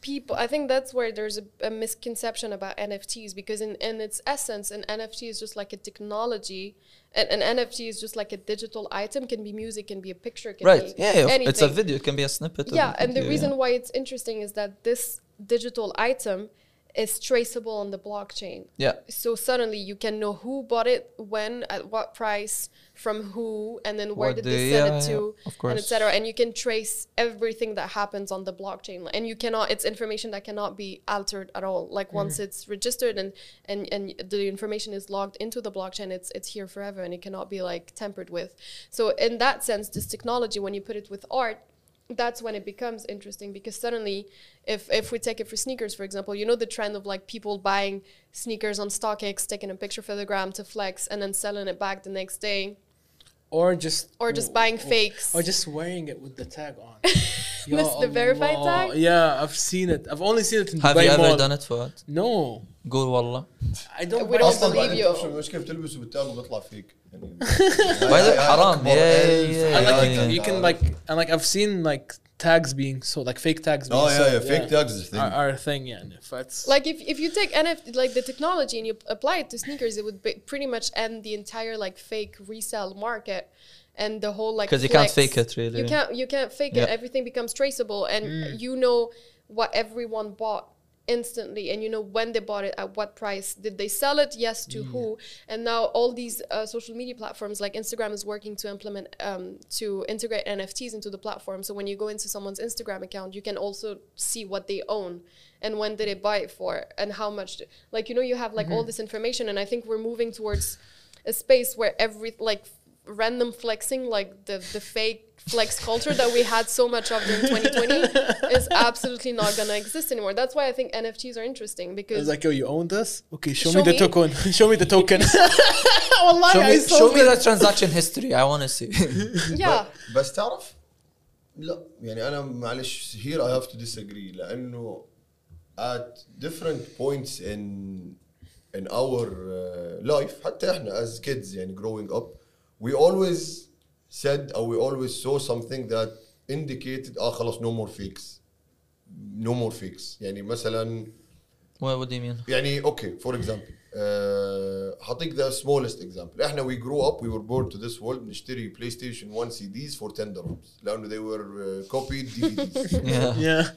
people. I think that's where there's a, a misconception about NFTs because in, in its essence, an NFT is just like a technology. An, an NFT is just like a digital item. Can be music, can be a picture, can right be yeah, yeah anything. it's a video it can be a snippet yeah a and the video, reason yeah. why it's interesting is that this digital item is traceable on the blockchain. Yeah. So suddenly you can know who bought it, when, at what price, from who, and then where What did the- they sell yeah, it to, yeah, of and etc. And you can trace everything that happens on the blockchain, and you cannot. It's information that cannot be altered at all. Like once mm. it's registered and and and the information is logged into the blockchain, it's it's here forever, and it cannot be like tampered with. So in that sense, this technology, when you put it with art, that's when it becomes interesting because suddenly if if we take it for sneakers for example you know the trend of like people buying sneakers on StockX taking a picture for the gram to flex and then selling it back the next day or just or just buying fakes or just wearing it with the tag on. This the verified tag? Yeah, I've seen it. I've only seen it in Have Dubai you ever Mall. done it Fuad? No, قول والله. I don't. We buy don't stuff اصلا believe بعدين you. بتعرف مش كيف تلبسه بالتاج وبيطلع فيك يعني By the way, حرام. Yeah, yeah, yeah, And like yeah, you, you can like and like I've seen like tags being so like fake tags. Oh, being Oh yeah, sold, yeah, fake tags is a thing. are, are a thing. Yeah, if it's like if, if you take NFT like the technology and you apply it to sneakers it would be pretty much end the entire like fake resale market and the whole like because you can't fake it, really. you can't you can't fake it everything becomes traceable and mm. you know what everyone bought instantly and you know when they bought it at what price did they sell it? Yes to who? And now all these uh, social media platforms like instagram is working to implement um, to integrate nfts into the platform. So when you go into someone's instagram account you can also see what they own and when did they buy it for and how much like you know you have like all this information and i think we're moving towards a space where every like random flexing like the the fake flex culture that we had so much of during 2020 is absolutely not going to exist anymore that's why i think nfts are interesting it's because like, yo, you own this? Okay, show, Show me the me. token. show me the token. Wallahi, Show I me, sold show me it. the transaction history. I want to see. yeah بس تعرف لا يعني انا معلش here I have to disagree لانه at different points in in our uh, life حتى احنا as kids يعني growing up we always said or we always saw something that indicated اه خلاص no more fakes no more fakes يعني مثلا what, what do you mean? يعني اوكي فور اكزامبل هعطيك ذا سمولست اكزامبل احنا وي جرو اب وي ور بورن تو ذس وورلد بنشتري بلاي ستيشن 1 سي ديز فور 10 درهمز لانه they were uh, copied DVDs Yeah. Yeah.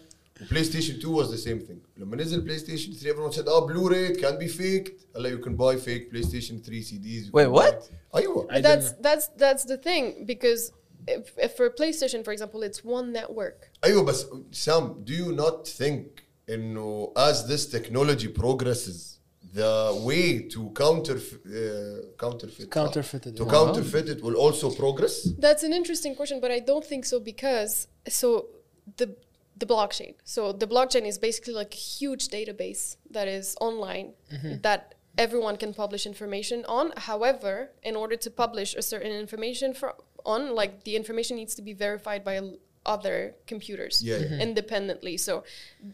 وبلاي ستيشن 2 was the same thing لما نزل بلاي ستيشن 3 everyone said اه بلوراي can be faked هلا you can buy fake بلاي ستيشن 3 CDs You Wait, can buy- what? ايوه I that's didn't- that's that's the thing because if, if for PlayStation for example it's one network ايوه بس سام do you not think انه as this technology progresses the way to counter uh, counterfeit Counterfeit it, to yeah. counterfeit it will also progress That's an interesting question, but I don't think so because so the the blockchain. So the blockchain is basically like a huge database that is online mm-hmm. that everyone can publish information on. However, in order to publish a certain information for, on, like the information needs to be verified by other computers Yeah, yeah. Mm-hmm. independently. So,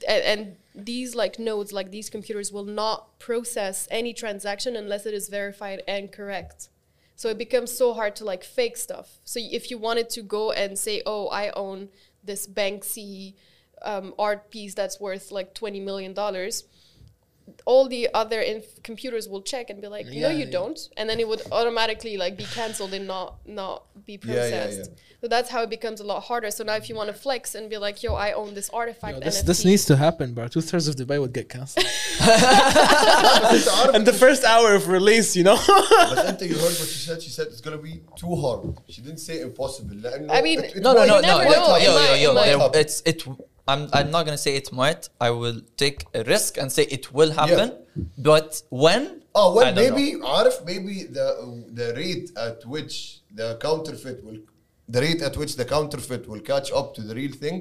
and, and these like nodes, like these computers, will not process any transaction unless it is verified and correct. So it becomes so hard to like fake stuff. So if you wanted to go and say, "Oh, I own this Banksy um, art piece that's worth like twenty million dollars, all the other inf- computers will check and be like, yeah, no, you yeah. don't, and then it would automatically like be canceled and not not be processed. Yeah, so that's how it becomes a lot harder. So now if you want to flex and be like, yo, I own this artifact, yo, this, this, needs to happen, bro. Two thirds of Dubai would get canceled, and the first hour of release, you know. but then you heard what she said. She said it's gonna be too hard. She didn't say impossible. I mean, no, no, no, no, no, no, no, yo, yo. no, no, might there- happen. It's it. I'm I'm not gonna say it might. I will take a risk and say it will happen. But when? Oh, I well, don't maybe عارف maybe the the rate at which the counterfeit will the rate at which the counterfeit will catch up to the real thing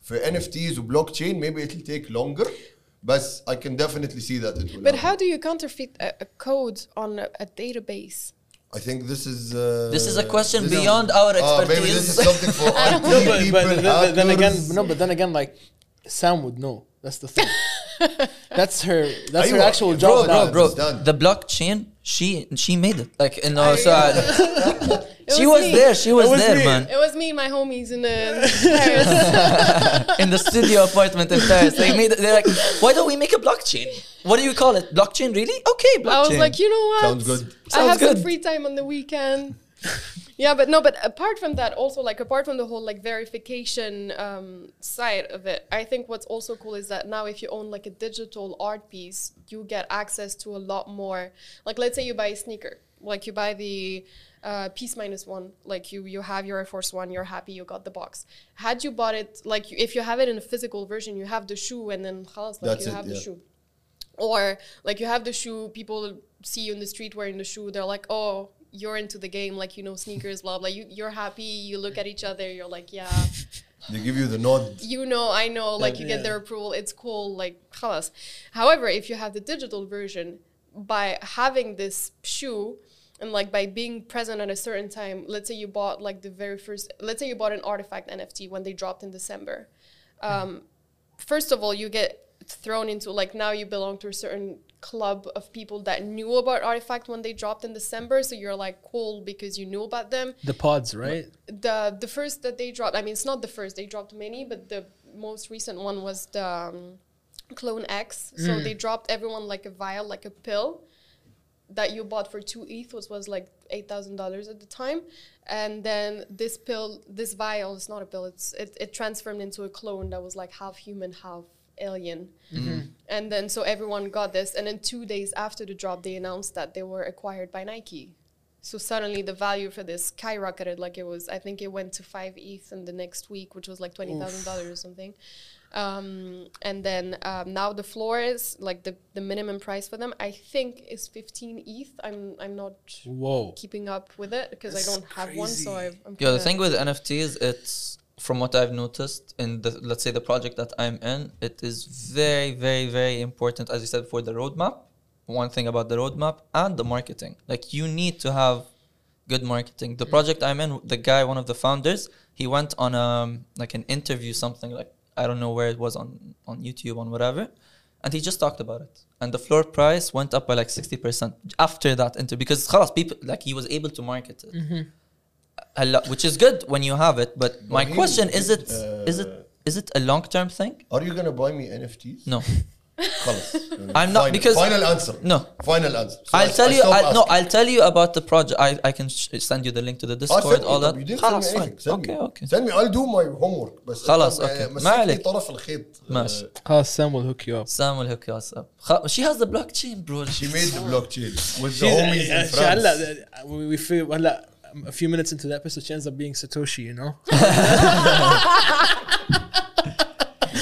for NFTs و blockchain maybe it'll take longer but I can definitely see that it will But happen. how do you counterfeit a, a code on a, a database? I think this is uh, This is a question this is- beyond our Ah, maybe expertise. this is something for IT no, but, people, but then, then again, no, but then again, like Sam would know. That's the thing. that's her. That's her actual job. bro, bro, bro. The blockchain. She she made it. Like you know. I- So I- she was was there. She was, was there, me. man. It was me and my homies in the Paris. in the studio apartment in Paris. They made it. They're like, why don't we make a blockchain? What do you call it? Blockchain, really? Okay, blockchain. I was like, you know what? Sounds good. I Sounds have good. some free time on the weekend. yeah but no but apart from that also like apart from the whole like verification um, side of it i think what's also cool is that now if you own like a digital art piece you get access to a lot more. Like let's say you buy a sneaker like you buy the uh, PeaceMinusOne like you you have your air force one you're happy you got the box. Had you bought it like if you have it in a physical version you have the shoe and then khalas, like That's you it, have yeah. the shoe. Or like you have the shoe people see you in the street wearing the shoe they're like oh you're into the game like you know sneakers blah blah you, you're happy you look at each other you're like yeah They give you the nod. you know i know like you get their approval it's cool like خلاص. however if you have the digital version by having this shoe and like by being present at a certain time let's say you bought like the very first let's say you bought an artifact nft when they dropped in december um, first of all you get thrown into like now you belong to a certain club of people that knew about artifact when they dropped in december so you're like cool because you knew about them. The pods, right? the the first that they dropped i mean it's not the first they dropped many but the most recent one was the um, CloneX. So they dropped everyone like a vial like a pill that you bought for two ETH, which was like eight thousand dollars at the time, and then this pill, this vial, it's not a pill. It's it, it transformed into a clone that was like half human, half alien, and then so everyone got this, and then two days after the drop, they announced that they were acquired by Nike. So suddenly the value for this skyrocketed. Like it was, I think it went to five ETH in the next week, which was like twenty thousand dollars or something. Um, and then um, now the floor is like the, the minimum price for them. I think is fifteen ETH. I'm I'm not Whoa. keeping up with it because I don't have one. So. I've, I'm Yeah, the thing with NFTs, it's from what I've noticed in the let's say the project that I'm in, it is very, very, very important, as you said before, the roadmap. One thing about the roadmap and the marketing. Like you need to have good marketing. The project I'm in, the guy, one of the founders, he went on um like an interview, something like I don't know where it was on on YouTube on whatever, and he just talked about it. And the floor price went up by like sixty percent after that interview because خلاص people like he was able to market it. A lot, which is good when you have it. But my But question he- is it is it is it a long term thing? Are you gonna buy me NFTs? No. خلص. I'm not- Final- because- final answer. No. Final answer. So I'll I- tell I you. stop I, no, asking. I'll tell you about the project. I, I can sh- send you the link to the Ah, Discord. send me. all that. طب you didn't send me خلاص anything. fine. Send Okay, me. okay. Send me. I'll do my homework. بس خلاص، أنت okay. مسكني ما عليك. طرف الخيط. ماشي. Uh, خلاص Sam will hook you up. Sam will hook you up. خ- She has the blockchain, bro. She made the blockchain with the She's- homies in uh, she- هلا France. we we feel هلا a few minutes into the episode she ends up being Satoshi, you know.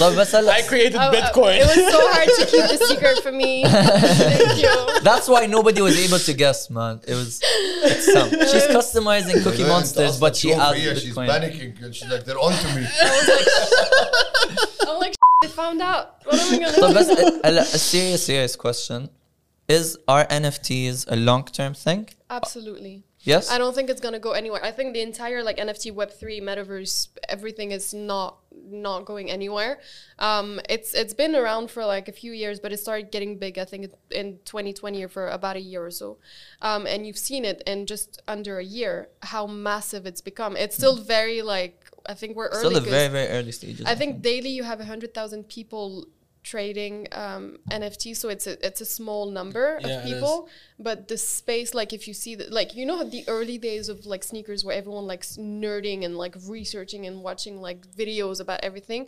طب بس هلا I created I- I- Bitcoin. it was so hard to keep the secret from me. Thank you. That's why nobody was able to guess, man. It was it's Sam. She's customizing Cookie أنت Monsters, أصلاً but she تشوف adds هي she's Bitcoin. panicking and she's like they're onto me. I'm like, they found out. What am I gonna طب do? بس هلا a serious serious question. Is are NFTs a long term thing? Absolutely. Yes. I don't think it's gonna go anywhere. I think the entire like NFT Web three metaverse everything is not not going anywhere. Um, it's it's been around for like a few years, but it started getting big. I think in 2020 or for about a year or so, um, and you've seen it in just under a year how massive it's become. It's still very like I think we're early. Still a 'cause very very early stages. I think daily you have a hundred thousand people trading um, NFTs, so it's a it's a small number Yeah, of it is. people. But the space, like if you see that, like you know the early days of like sneakers where everyone like s- nerding and like researching and watching like videos about everything.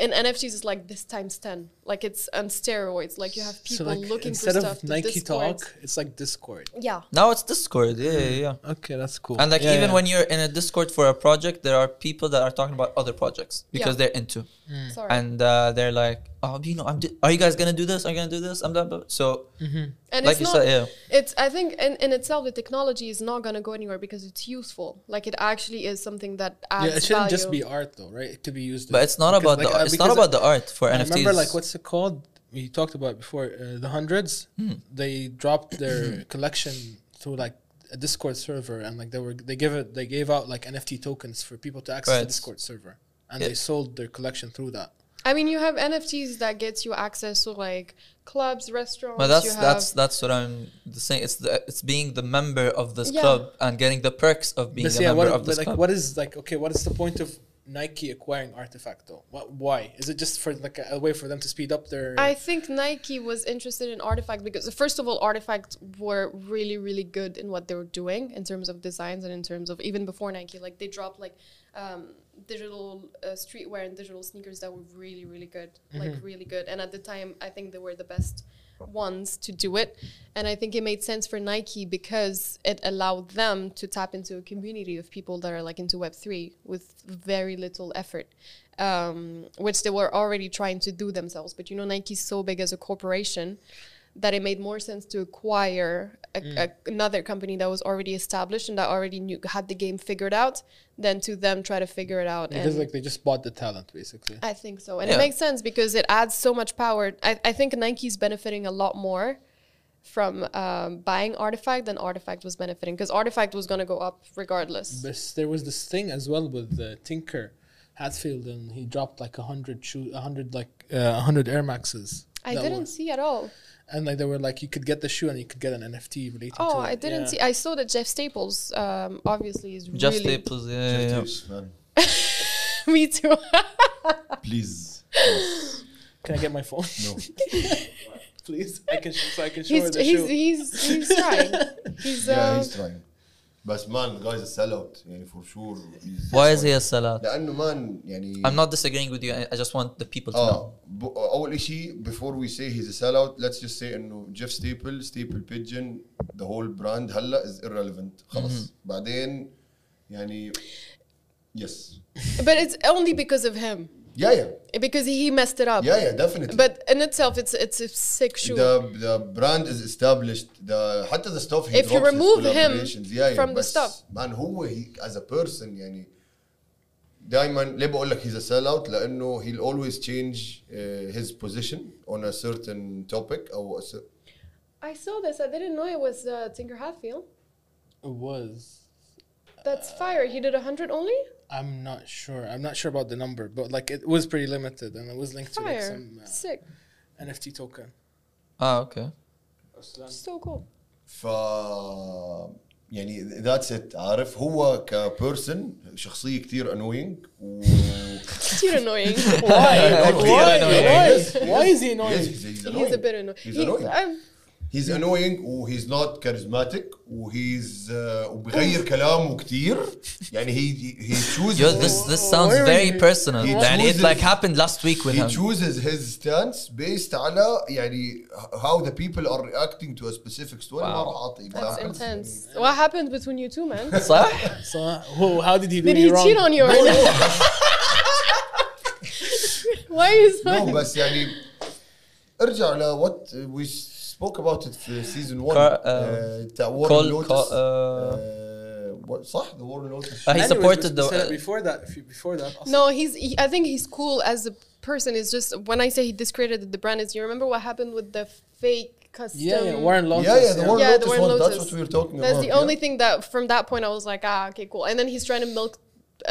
In NFTs, it's like this times ten. Like it's on steroids. Like you have people so like looking for instead stuff. of Nike Discords. Talk, it's like Discord. Yeah. now it's Discord. Yeah, yeah, yeah. Okay, that's cool. And like Yeah, even yeah. when you're in a Discord for a project, there are people that are talking about other projects because Yeah. they're into, Sorry. and uh, they're like, oh, you know, I'm. Di- are you guys gonna do this? Are you gonna do this? I'm done. So, and like it's you not, said, yeah. it's i think in, in itself the technology is not going to go anywhere because it's useful like it actually is something that adds yeah, it shouldn't just be art though, right? It could be used. But it's not about like, the. uh, It's not because about the art for I NFTs. remember like what's it called? We talked about it before uh, the hundreds. Hmm. They dropped their collection through like a Discord server, and like they were they give it they gave out like NFT tokens for people to access the Discord server, and Yeah. they sold their collection through that. I mean, you have NFTs that gets you access to like clubs, restaurants. But that's you that's that's what I'm saying. It's the it's being the member of this Yeah. club and getting the perks of being But a yeah, member what, of this but like club. what is like okay? What is the point of Nike acquiring Artifact though? What, why? Is it just for like a, a way for them to speed up their? I think Nike was interested in Artifact because first of all, Artifact were really, really good in what they were doing in terms of designs and in terms of even before Nike, like they dropped like um, digital uh, streetwear and digital sneakers that were really, really good, like really good. And at the time, I think they were the best ones to do it. And I think it made sense for Nike because it allowed them to tap into a community of people that are like into Web3 with very little effort, um, which they were already trying to do themselves. But you know, Nike's so big as a corporation that it made more sense to acquire a, a, another company that was already established and that already knew had the game figured out than to them try to figure it out. because like they just bought the talent basically. I think so. And Yeah. it makes sense because it adds so much power. I, I think Nike's benefiting a lot more from um, buying Artifact than Artifact was benefiting because Artifact was going to go up regardless. But there was this thing as well with uh, Tinker Hatfield, and he dropped like a hundred shoe, a hundred like uh, a hundred Air Maxes. I didn't were- see at all. And like they were like you could get the shoe and you could get an NFT related to Oh, it. I didn't Yeah. see. I saw that Jeff Staples, um, obviously, is Just really. staples, yeah, yeah, yeah. Jeff man. Me too. Please. Can I get my phone? No. Please, I can sh- so I can show her he's, the he's, shoe. he's, he's trying. He's, yeah, uh, he's trying. بس مان guys a sellout يعني for sure. He's- Why is he a sellout? لأنه مان يعني I'm not disagreeing with you. I, I just want the people to know. اه ب- اول شيء before we say he's a sellout let's just say انه جيف ستيبل ستيبل بيجن the whole brand هلا is irrelevant خلص بعدين يعني yes but it's only because of him. yeah yeah Because he messed it up. yeah yeah definitely But in itself, it's it's a sick shoe. the the brand is established the حتى the stuff he If you drops his remove him collaborations. yeah, yeah, from the بس stuff. man هو he, as a person يعني دائما ليه بقول لك he's a sellout لانه he'll always change uh, his position on a certain topic او a cer- I saw this. I didn't know it was uh, Tinker Hatfield. It was. That's fire. He did 100 only? I'm not sure. I'm not sure about the number, but like it was pretty limited, and it was linked to like Fire. some uh, Sick. NFT token. Ah, okay. So cool. ف يعني ذاتس ات عارف هو كبيرسون شخصيه كثير انوينج و Too annoying. Why? Like, why? annoying. Why? Yes, Why is he Yes, annoying? he's, he's He's annoying. a bit annoying. He's He- annoying. I'm- he's annoying وهيز نوت كاريزماتيك وهيز وبغير كلامه كثير يعني he he chooses Yo, this this sounds Where very is he? personal. He And it chooses- like happened last week with he him. chooses his stance based على يعني how the people are reacting to a specific story ما راح اعطي That's examples. intense. What happened between you two, man? صح؟ So, who, how did he do Did you he wrong? cheat on you? or not? Why are you No, so... بس يعني ارجع ل what we spoke about it في season 1 Car- uh, uh, تاع Warren Col- Lotus Col- uh, uh, what- صح the Warren Lotus Uh, he Anyways, supported we the- said it before that. if you- Before that, also- No, he's. He, I think he's cool as a person. It's just when I say he discredited the brand, is you remember what happened with the fake custom? yeah, yeah, Warren Lotus. yeah yeah the Warren Yeah, the Lotus Warren one that's Lotus. what we were talking That's about the yeah. only thing that from that point I was like, ah, okay, cool. And then he's trying to milk.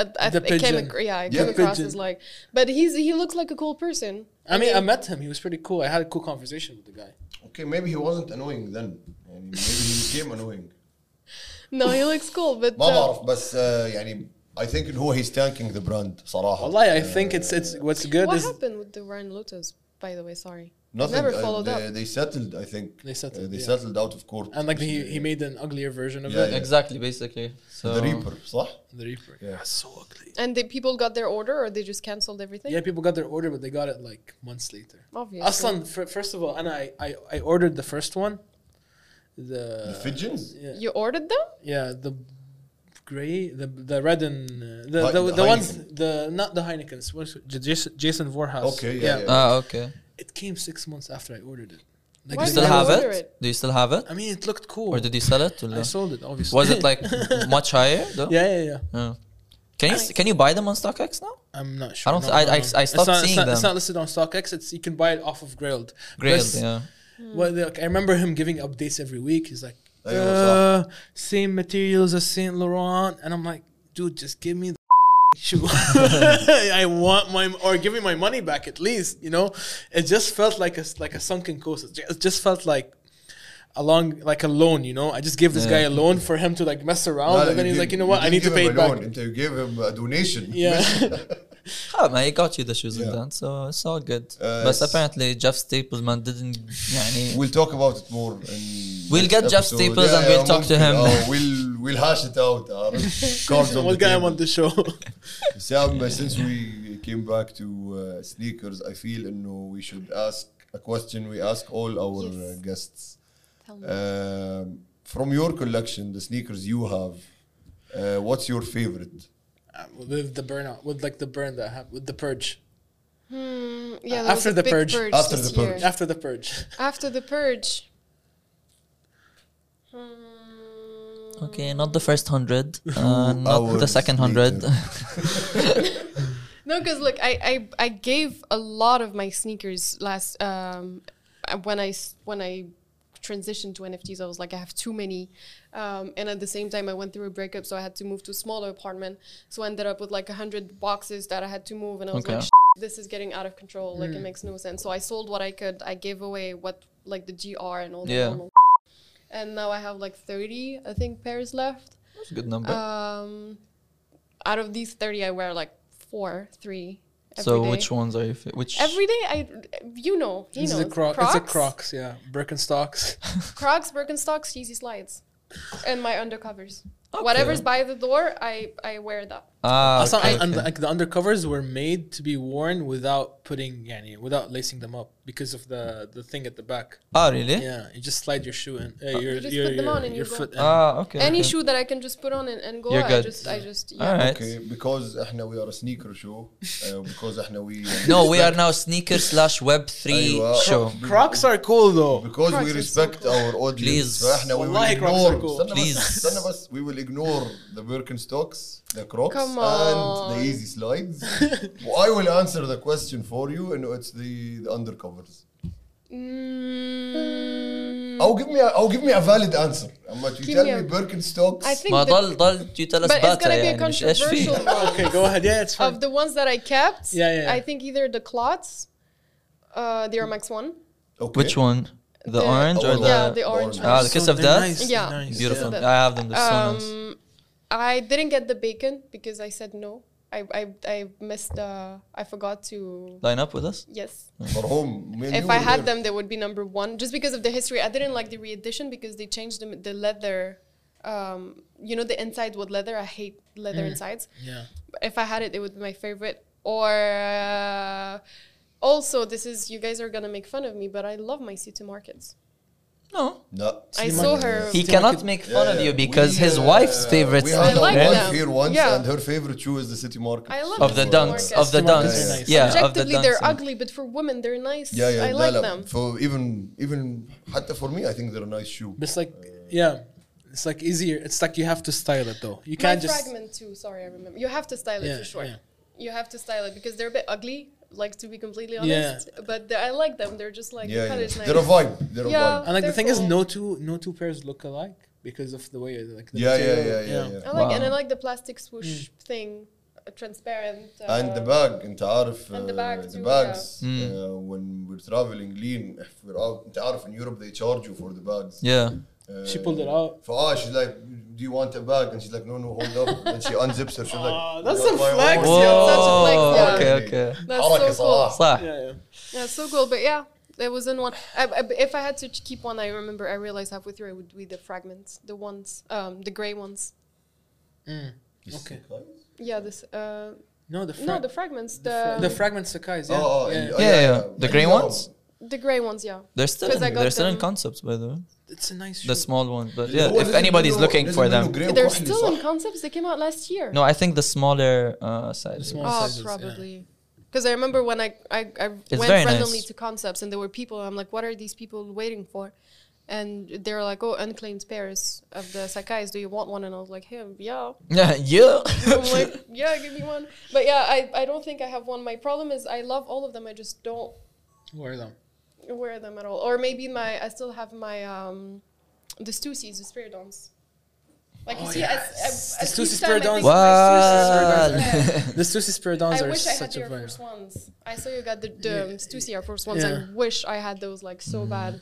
Uh, I, The it came, pigeon. ac- yeah, it Yeah. came across Pigeon. as like, but he's he looks like a cool person. I mean, I met him. He was pretty cool. I had a cool conversation with the guy. okay maybe he wasn't annoying then يعني maybe he became annoying no, he looks cool, but ما uh, بعرف بس uh, يعني I think إنه هو he's tanking the brand صراحة Wallahi, I think it's it's what's good what is happened with the Ryan Lotus? By the way, sorry, nothing never uh, followed they, up. they settled I think They settled, uh, they yeah. settled out of court and like he he made an uglier version of Yeah, it. yeah. Exactly, basically. So the Reaper صح The Reaper. Yeah. That's so ugly. And the people got their order, or they just canceled everything. Yeah, people got their order, but they got it like months later. Obviously. Aslan, fir- first of all, and I, I I ordered the first one. The, the Pigeons Yeah, You ordered them? yeah, the gray, the the red and uh, the, Hi- the, the the, ones the not the Heinekens. What's it? J- Jason, Jason Voorhees. Okay, yeah, yeah. ah, okay. It came six months after I ordered it. Like Do you still have it? Do you still have it? I mean, it looked cool. Or did you sell it? I sold it, obviously. Was it like much higher though? Yeah, yeah, yeah. Can you can you buy them on StockX now? I'm not sure. I don't. No, I, I, I stopped not, seeing it's not, them. It's not listed on StockX. It's you can buy it off of Grailed. Grailed, yeah. Hmm. Well, I remember him giving updates every week. He's like, uh, same materials as Saint Laurent, and I'm like, dude, just give me. I want my or give me my money back at least. You know, it just felt like a like a sunken cost. It just felt like along like a loan. You know, I just gave this Yeah. guy a loan for him to like mess around, and then he's like, you know what, I need to pay it back. Until you gave him a donation. Yeah. Ah, man, he got you the shoes Yeah. and that, so it's all good. Uh, but s- apparently Jeff Staples man didn't يعني We'll talk about it more. In We'll next get Jeff episode. Staples and we'll talk to ممكن. him. Oh, we'll we'll hash it out. عارف؟ Cards on we'll the get him table. on the show. Sam, uh, since we came back to uh, sneakers, I feel انه we should ask a question we ask all our uh, Yes. guests. Tell me. Um, from your collection, the sneakers you have, uh, what's your favorite? Uh, with the burnout, with like the burn that happened, with the purge. Hmm, yeah, there after was a the big purge. After the purge. year. After the purge. After the purge. Hmm. Okay, not the first hundred, uh, not the second hundred. No, because look, I, I I gave a lot of my sneakers last um uh, when I s- when I transitioned to NFTs. I was like, I have too many, um, and at the same time, I went through a breakup, so I had to move to a smaller apartment. So I ended up with like a hundred boxes that I had to move, and I was Okay. like, this is getting out of control. Like it makes no sense. So I sold what I could. I gave away what like the GR and all the normal. And now I have like thirty, I think, pairs left. That's a good number. Um, out of these 30, I wear like four, three. Every so day. which ones are you? Fa- which Every day, I, you know, he It's knows. the Croc. It's the Crocs. Yeah, Birkenstocks. Crocs, Birkenstocks, Yeezy slides, and my undercovers. Okay. Whatever's by the door, I I wear that. ah Also, okay, and- and, okay. like the undercovers were made to be worn without putting, yani, without lacing them up because of the the thing at the back. ah really? Yeah, you just slide your shoe in. Uh, your, You just your, put them your, on and your you go. foot in. Ah okay. Any okay. shoe that I can just put on and, and go, You're I good. just I just yeah. All right. Okay, because احنا we are a sneaker show, uh, because احنا we No, we are now sneaker slash web three أيوة. show. Crocs are cool though. because we Crocs are so respect cool. our audience Please. فاحنا we will والله Crocs ignore are cool. استنى Please. بس استنى بس we will ignore the Birkenstocks the Crocs Come on. and the Yeezy slides. I will answer the question for you, and it's the, the undercovers. Mm. Or give me a, or give me a valid answer. Amma, you Give tell me me Birkenstocks. I think the- ضل ضل you tell us but it's gonna be a controversial Okay, go ahead. Yeah, it's fine. of the ones that I kept, Yeah, yeah, yeah. I think either the CLOTs, uh, the Air Max One, okay. which one the The- orange or the yeah, the orange. Oh, ah, the ones. kiss of death nice, Yeah. nice. Beautiful. Yeah. I have them. They're so nice. Um, I didn't get the bacon because I said no. I I, I missed. Uh, I forgot to line up with us. Yes. if I had them, they would be number one. Just because of the history, I didn't like the re-edition because they changed the, the leather. Um, you know the inside with leather. I hate leather mm. insides. Yeah. If I had it, it would be my favorite. Or uh, also, this is you guys are gonna make fun of me, but I love my city markets. No. No. I City saw market. her. He City cannot market- make fun of Yeah, you yeah. because We, his uh, wife's favorite We I had sneaker a like wife them. here once, Yeah. and her favorite shoe is the city market. I love of the City dunks markets. of the City markets dunks. are nice. Yeah, of the Objectively, they're dunks. ugly, but for women, they're nice. Yeah, yeah. I لا, like لا. them. For even even حتى for me, I think they're a nice shoe. But it's like, yeah, it's like easier. It's like you have to style it though. You My can't just. fragment too. Sorry, I remember. You have to style it Yeah, for sure. yeah. You have to style it because they're a bit ugly. Like to be completely honest, but they- I like them. They're just like Yeah, the yeah. color's nice. They're a vibe. They're Yeah. a vibe. And like the They're thing is, cool. no two no two pairs look alike because of the way like the Yeah, yeah, material. yeah, yeah, yeah. I like and I Wow. like the plastic swoosh thing, uh, transparent. Uh, And the bag, انت عارف And the uh, bag the too, bags yeah. Mm. uh, when we're traveling lean if we're out انت عارف in Europe they charge you for the bags. Yeah. Uh, She pulled it out. فاه she's like do you want a bag and she's like no no hold up and then she unzips her she's like Ah, that's "I got some my flex, own." yeah. Such a flex, Whoa, yeah. okay, okay. That's حركة so cool. صراحة. صح. Yeah, yeah. Yeah, so cool. But yeah, there wasn't one. I, I, if I had to ch- keep one, I remember I realized halfway through it would be the fragments, the ones, um, the gray ones. Mm. You Okay. see, guys? Yeah, this. Uh, No, the no, fra- the fragments, the, the fra- the fragment Sakai's. Yeah, Oh, oh, yeah. and- yeah. oh, Yeah, yeah. The And grey the other ones? The grey ones, yeah. They're still in, they're still in concepts, by the way. It's a nice. Shoe. The small ones, but yeah, if anybody's looking for them, they're still in concepts. They came out last year. No, I think the smaller uh, sizes. The oh, sizes, probably. Yeah because I remember when I I, I went randomly nice. to concepts and there were people. I'm like, what are these people waiting for? And they're like, oh, unclaimed pairs of the sacais. Do you want one? And I was like, hey, yeah. Yeah, yeah. I'm like, yeah, give me one. But yeah, I, I don't think I have one. My problem is I love all of them. I just don't wear them wear them at all. Or maybe my I still have my um the Stussies, the Spiridons. Like you Oh, see, yeah. as, as, The as Stussy each time I Spiridons. think of my Wow. Stussies, yeah. The Stussy Spiridons I are wish I had such a your first ones. I saw you got the, the Yeah. Stussy Air Force ones. Yeah. I wish I had those like so bad.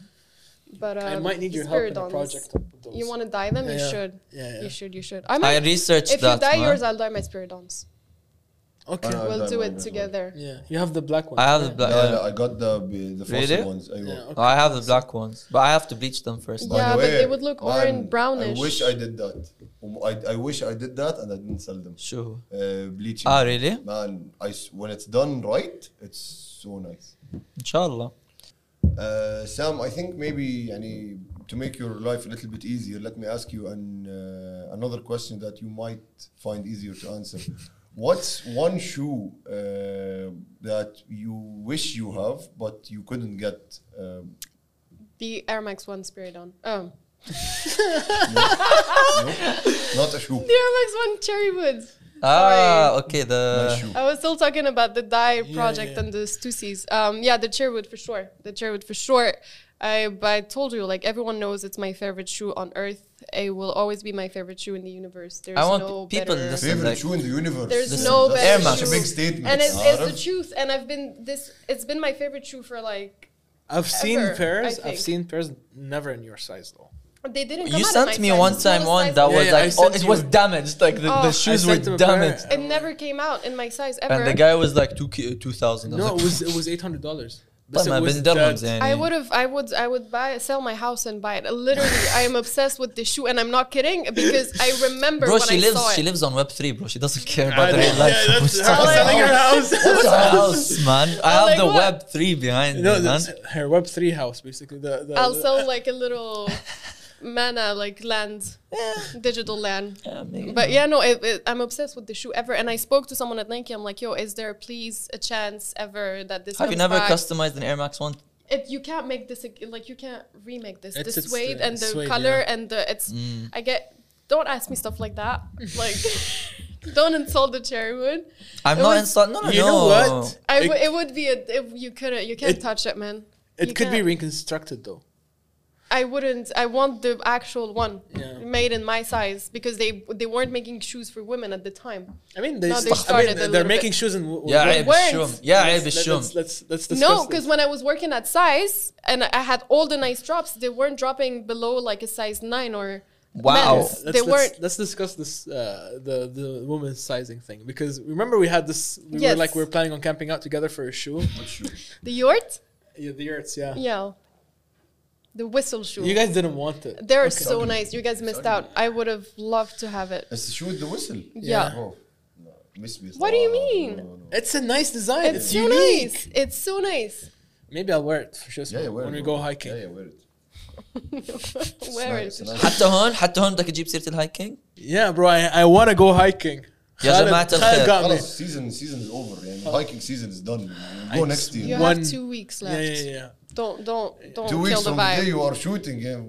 But um, I might need your help in a Spiridons. project. those. You want to dye them? Yeah, you yeah. should. Yeah, yeah. You should. You should. I might, I might. researched if you that. dye man. yours, I'll dye my Spiridons. Okay, we'll do it together. Yeah, you have the black one. I have right? the black. Yeah, yeah, I got the the first really? ones. I, yeah, oh, okay. I have the black ones, but I have to bleach them first. Yeah, the way, but they would look orange brownish. I wish I did that. Um, I, I wish I did that and I didn't sell them. Sure. Uh, bleaching. Ah, really? Man, I when it's done right, it's so nice. Inshallah. Uh, Sam, I think maybe to make your life a little bit easier, let me ask you an, uh, another question that you might find easier to answer. What's one shoe uh, that you wish you have but you couldn't get? Um, The Air Max One Spiridon. Oh, no? Not a shoe. the Air Max One Cherry Woods. Ah, okay. The shoe. I was still talking about the dye Yeah, project yeah. and the Stussies. Um, yeah, the Cherrywood for sure. The Cherrywood for sure. I, but I told you, like everyone knows, it's my favorite shoe on earth. It will always be my favorite shoe in the universe. There's I want no people better. listen. Favorite like shoe in the universe. There's listen, no better shoe. A big statement. And it's, it's the truth. And I've been this. It's been my favorite shoe for like. I've ever, seen pairs. I've seen pairs never in your size though. They didn't. You sent me one time one that yeah, was yeah, like oh, it was damaged. Like the, oh, the shoes were damaged. It never came out in my size ever. And the guy was like two two thousand. No, it was it was eight hundred dollars. طيب ما بين درهمز I يعني. would have, I would, I would buy, sell my house and buy it. Literally, I am obsessed with the shoe, and I'm not kidding because I remember Bro, when she I lives. saw She it. lives on Web three, bro. She doesn't care about the real life. Yeah, that's What's her up? selling her house. What's a house? house, man. I have like the what? Web three behind no, me, man. that's her Web three house basically. The, the I'll the- sell like a little mana, like land, digital land. Yeah, maybe. But yeah, no, it, it, I'm obsessed with the shoe ever. And I spoke to someone at Nike. I'm like, yo, is there please a chance ever that this have you never back? customized an Air Max one? It, you can't make this like you can't remake this. It's- the it's suede the and the suede, color yeah. and the it's. Mm. I get. Don't ask me stuff like that. Like, don't insult the cherry wood. I'm It not was- insulting. No, no, You no. know what? I It- it would be a if you couldn't you can't It- touch it, man. It You could be can't. reconstructed though. I wouldn't. I want the actual one yeah. made in my size because they they weren't making shoes for women at the time. I mean, they, no, they started. I mean, they're making bit. shoes in. W- yeah, I assume. Yeah, I have Let's let's, let's discuss No, because when I was working at size and I had all the nice drops, they weren't dropping below like a size nine or. Wow, let's, let's, let's, let's, discuss this uh, the the women's sizing thing because remember we had this. We yes. were like we were planning on camping out together for a shoe. the yurt. Yeah, the yurts. Yeah. Yeah. the whistle shoe. you guys didn't want it They're Okay. so nice. You guys missed out. I would have loved to have it. It's the shoe with the whistle. Yeah. Oh, no, miss me. What do you Oh, no, mean? no, no. it's a nice design It's, it's, so unique nice. It's so nice. maybe I'll wear it for sure Yeah, yeah, wear when it, we bro. go hiking Yeah, yeah, wear it. Wear It's it. nice, it's nice. حتى هون حتى هون بدك تجيب سيرة الهايكينج؟ yeah bro I, I want to go hiking يا Khaled- جماعة Khaled الخير. got me. خلاص season season is over يعني hiking season is done. We'll go I- next year. You One- have two weeks yeah left. yeah yeah Don't don't don't Two kill weeks the from the day vibe. you are shooting, yeah,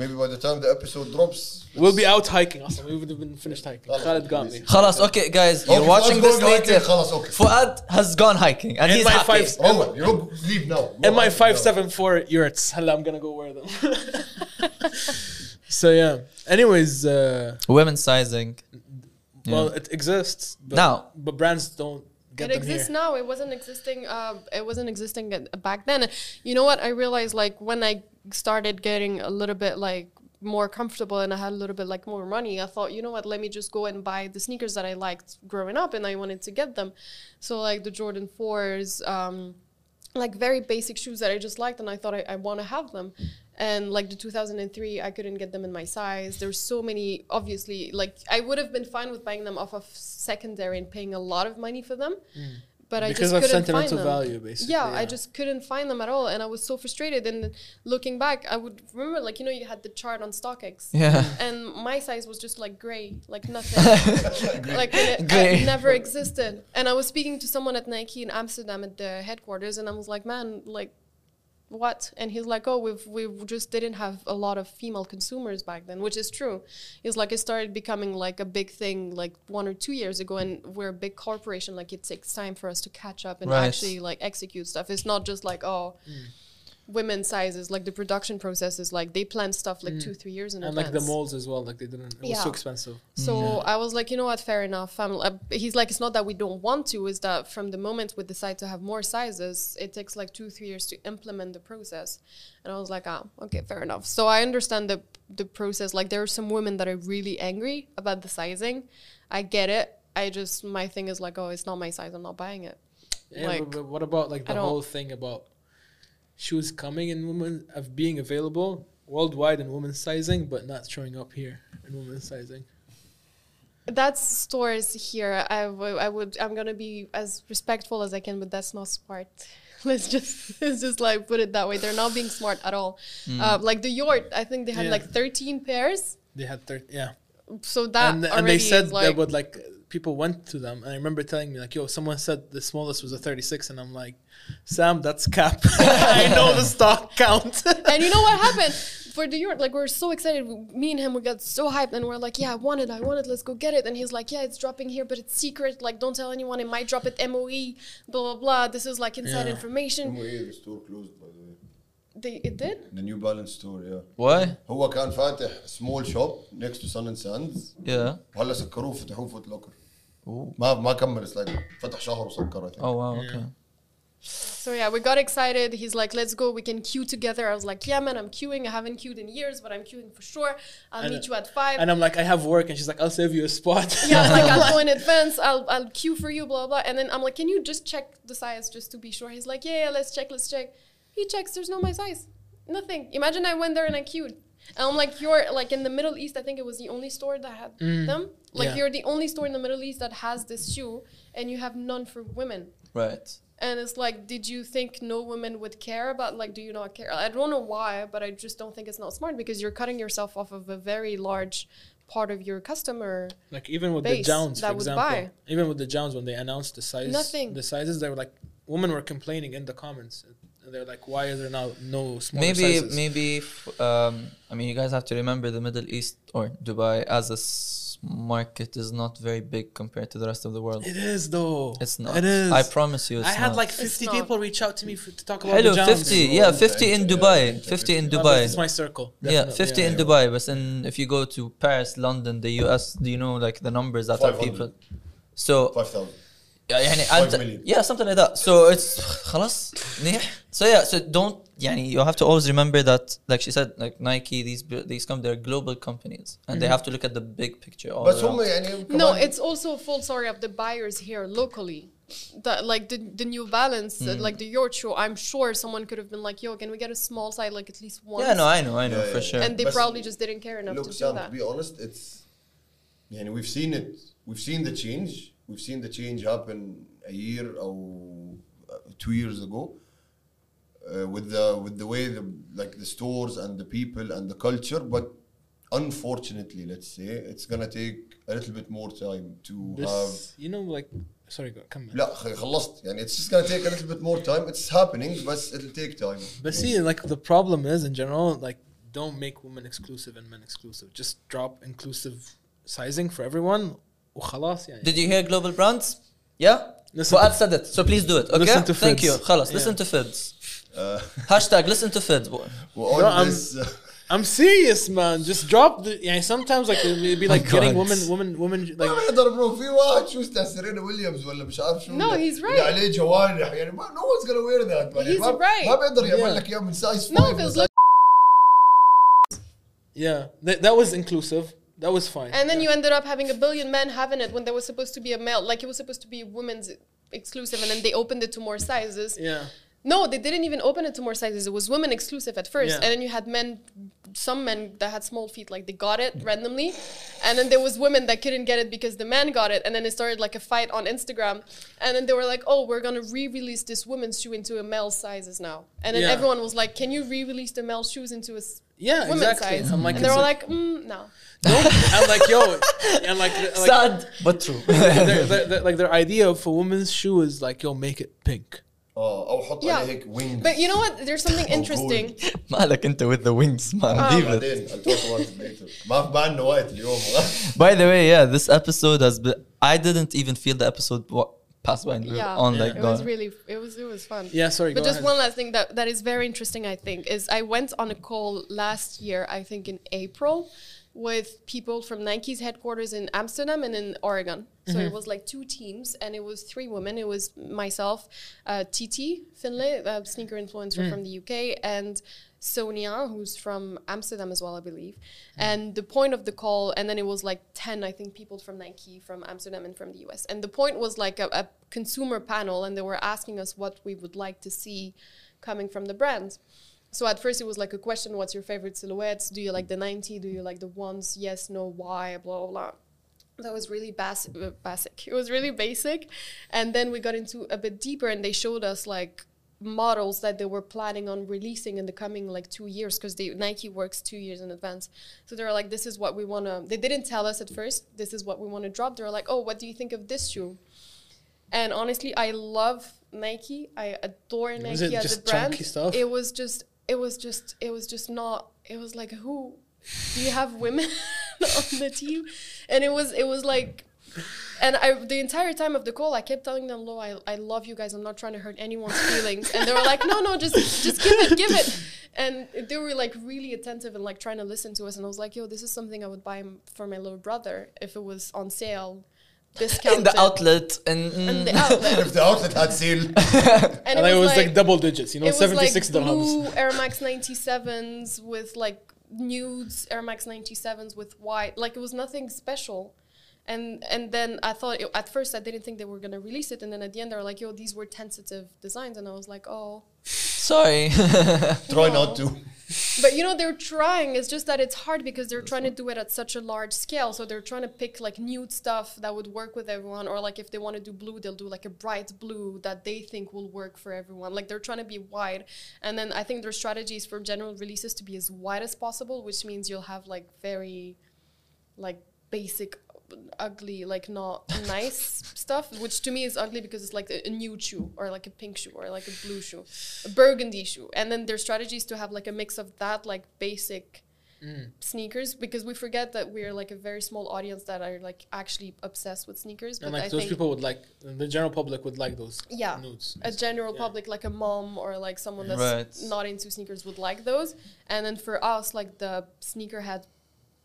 maybe by the time the episode drops. we'll be out hiking also we would have been finished hiking خلاص. Khaled got me خلاص okay guys you're Okay, watching let's this go hiking, later خلاص okay. Fuad has gone hiking and In he's my happy five- Roman, you don't leave now. Go and my hiking now. 574 yurts Hella, I'm gonna go wear them so yeah anyways uh, women sizing well it exists but, Now. but brands don't get it exists here now. It wasn't existing. Uh, it wasn't existing back then. You know what? I realized like when I started getting a little bit like more comfortable and I had a little bit like more money, I thought, you know what? Let me just go and buy the sneakers that I liked growing up, and I wanted to get them. So like the Jordan fours. Um, like very basic shoes that I just liked and I thought I, I want to have them. And like the 2003, I couldn't get them in my size. There's so many, obviously, like I would have been fine with buying them off of secondary and paying a lot of money for them. But I Mm. just of couldn't sentimental find them. value basically Yeah, I just couldn't find them at all. And I was so frustrated. And looking back, I would remember, like, you know, you had the chart on StockX. yeah And my size was just like gray, like nothing. like it, it never existed. And I was speaking to someone at Nike in Amsterdam at the headquarters, and I was like, "Man, like, what?" And he's like, "Oh, we've we just didn't have a lot of female consumers back then," which is true. He's like, it started becoming like a big thing like one or two years ago, and we're a big corporation. Like, it takes time for us to catch up and Right. actually like execute stuff. It's not just like, oh. Mm. Women's sizes. Like the production processes, like they plan stuff like two, three years in and advance. And like the molds as well. Like they didn't. It was so expensive. So I was like, you know what, fair enough. I'm, uh, he's like, it's not that we don't want to, is that from the moment we decide to have more sizes, it takes like two, three years to implement the process. And I was like, ah, okay, fair enough. So I understand the the process. Like there are some women that are really angry about the sizing. I get it. I just my thing is like, oh, it's not my size. I'm not buying it. Yeah, like but, but what about like I the whole thing about shoes coming in women of being available worldwide in women's sizing, but not showing up here in women's sizing? That's stores here. I w- I would I'm gonna be as respectful as I can, but that's not smart. let's just let's just like put it that way. They're not being smart at all. Uh, like the Yurt, I think they had Yeah. like 13 pairs. They had thirty. Yeah, So that and, already and they said is that would like people went to them, and I remember telling me like, "Yo, someone said the smallest was a 36," and I'm like, "Sam, that's cap. I know the stock count." and you know what happened for the Yurt? Like we are so excited. Me and him, we got so hyped, and we're like, "Yeah, I want it. I want it. Let's go get it." And he's like, "Yeah, it's dropping here, but it's secret. Like, don't tell anyone. It might drop at MOE. Blah blah blah. This is like inside Yeah. information." the store closed by the way They it did. the New Balance store yeah Why? هو كان فاتح small shop next to Sun and Sands Yeah. وهلا سكروه فتحوه فوت لوكر Ooh. ما ما كمل it's like فتح شهر وسكر I think. Oh wow. Okay. So yeah, we got excited. He's like, "Let's go. We can queue together." I was like, "Yeah, man, I'm queuing. I haven't queued in years, but I'm queuing for sure. I'll And- meet you at five. and I'm like, "I have work," and she's like, "I'll save you a spot." yeah, like I'll go in advance. I'll I'll queue for you, blah blah. And then I'm like, "Can you just check the size just to be sure?" He's like, "Yeah, yeah, let's check, let's check." He checks. There's no my size. Nothing. Imagine I went there and I queued. And I'm like, you're like in the Middle East. I think it was the only store that had mm. them. Like Yeah. you're the only store in the Middle East that has this shoe, and you have none for women. Right. And it's like, did you think no women would care about? Like, do you not care? I don't know why, but I just don't think it's not smart because you're cutting yourself off of a very large part of your customer. Like even with the Jones, that for example, buy. even with the Jones when they announced the size, Nothing. the sizes, they were like, women were complaining in the comments. And they're like, why is there now no smaller maybe sizes? maybe f- um, I mean you guys have to remember the Middle East or Dubai as a s- market is not very big compared to the rest of the world. It is though. It's not. It is. I promise you. It's I had not. like 50 not. people reach out to me for, to talk about Hello, the 50. Yeah, 50 in Dubai. 50 in but Dubai. It's my circle. Yeah, definitely, 50 in yeah. Dubai. But in, if you go to Paris, London, the US, do you know like the numbers that are people? So 5000 yeah, يعني 5 أنت- million. yeah, something like that. So it's خلاص منيح. So yeah, so don't يعني you have to always remember that like she said like Nike these these come they're global companies and they have to look at the big picture all بس around. هم يعني No, كمان- it's also a fault, sorry, of the buyers here locally. That like the the New Balance, uh, like the York shoe. I'm sure someone could have been like, "Yo, can we get a small side, like at least once?" Yeah, no, I know, I know Yeah, for yeah. sure. and they But- probably just didn't care enough Look, to do Sam, that. to be honest, it's يعني we've seen it. We've seen the change. We've seen the change happen a year or uh, two years ago. Uh, with the with the way the like the stores and the people and the culture, but unfortunately, let's say it's gonna take a little bit more time to have. This, you know, like, sorry, go, come لا خ- خلصت يعني it's just gonna take a little bit more time. It's happening, but it'll take time. But see, like the problem is in general, like don't make women exclusive and men exclusive. Just drop inclusive sizing for everyone. وخلاص يعني. Did you hear global brands? Yeah? Listen Fuad to- said it, so please do it, okay? Listen to Thank Fids. you. خلاص, Yeah. listen to Fids. Uh, Hashtag listen to Fids. on No, I'm- this, uh, I'm serious, man. Just drop the. Yeah, sometimes like it'd be like My getting God. women, women, women like. ما بيقدر برو في واحد شو اسمه سيرينا ويليامز ولا مش عارف شو No, اللي- he's اللي right. عليه جوارح يعني ما no one's gonna wear that man. يعني He's ما, right. ما بيقدر يعمل Yeah. لك اياه من سايز No, if it's like, Yeah, that, that was inclusive. That was fine. and then you ended up having a billion men having it when there was supposed to be a male, like it was supposed to be women's exclusive, and then they opened it to more sizes. yeah. No, they didn't even open it to more sizes. It was women exclusive at first, Yeah. and then you had men, some men that had small feet, like they got it randomly, and then there was women that couldn't get it because the man got it, and then it started like a fight on Instagram, and then they were like, "Oh, we're gonna re-release this woman's shoe into a male sizes now," and then Yeah. everyone was like, "Can you re-release the male shoes into a Yeah, women's exactly. size?" I'm like, and they it's were like- like, mm, "No." Nope. I'm like, yo, and like, like Sad, but true. their, their, their, like their idea of a woman's shoe is like, yo, make it pink. اه او حط Yeah. عليه هيك wings But you know what? There's something Oh, interesting. مالك انت with the wings man. Um, Leave it. بعدين I'll talk about it later ما في معنا وقت اليوم By the way, yeah, this episode has been. I didn't even feel the episode wa- pass by and we were yeah, on like it was really it was it was fun. Yeah, sorry. But go just ahead. one last thing that, that is very interesting, I think, is I went on a call last year, I think in April, with people from Nike's headquarters in Amsterdam and in Oregon. So Mm-hmm. it was like two teams, and it was three women. It was myself, uh, Titi Finlay, a sneaker influencer Mm. from the UK, and Sonia, who's from Amsterdam as well, I believe. Mm. And the point of the call, and then it was like 10, I think, people from Nike, from Amsterdam, and from the US. And the point was like a, a consumer panel, and they were asking us what we would like to see coming from the brands. So at first it was like a question, what's your favorite silhouettes? Do you like the 90? Do you like the ones? Yes, no, why? Blah, blah, blah. That was really bas- uh, basic. It was really basic. And then we got into a bit deeper and they showed us like models that they were planning on releasing in the coming like two years because Nike works two years in advance. So they were like, this is what we want to, they didn't tell us at first, this is what we want to drop. They were like, oh, what do you think of this shoe? And honestly, I love Nike. I adore Was Nike as a brand. It was just, it was just, it was just not. It was like, who? Do you have women on the team? And it was, it was like, and I the entire time of the call, I kept telling them, "Lo, I, I love you guys. I'm not trying to hurt anyone's feelings." And they were like, "No, no, just just give it, give it." And they were like really attentive and like trying to listen to us. And I was like, "Yo, this is something I would buy for my little brother if it was on sale, discounted." in the outlet and, In the mm, outlet. if the outlet had sale And And it was like, double digits, you know, it was like six dirhams. blue Air Max 97s with like nudes Air Max 97s with white. Like it was nothing special. And and then I thought it, at first I didn't think they were gonna release it, and then at the end they were like, "Yo, these were tentative designs," and I was like, "Oh." sorry try not to But you know they're trying. It's just that it's hard because they're trying to do it at such a large scale. So they're trying to pick like nude stuff that would work with everyone, or like if they want to do blue, they'll do like a bright blue that they think will work for everyone. Like they're trying to be wide, and then I think their strategy is for general releases to be as wide as possible, which means you'll have like very, like basic ugly like not nice stuff which to me is ugly because it's like a, a nude shoe or like a pink shoe or like a blue shoe a burgundy shoe and then their strategy is to have like a mix of that like basic Mm. sneakers because we forget that we're like a very small audience that are like actually obsessed with sneakers but And like i those think people would like, the general public would like those Yeah. nudes. a general Yeah. public like a mom or like someone that's Right. not into sneakers would like those and then for us like the sneakerhead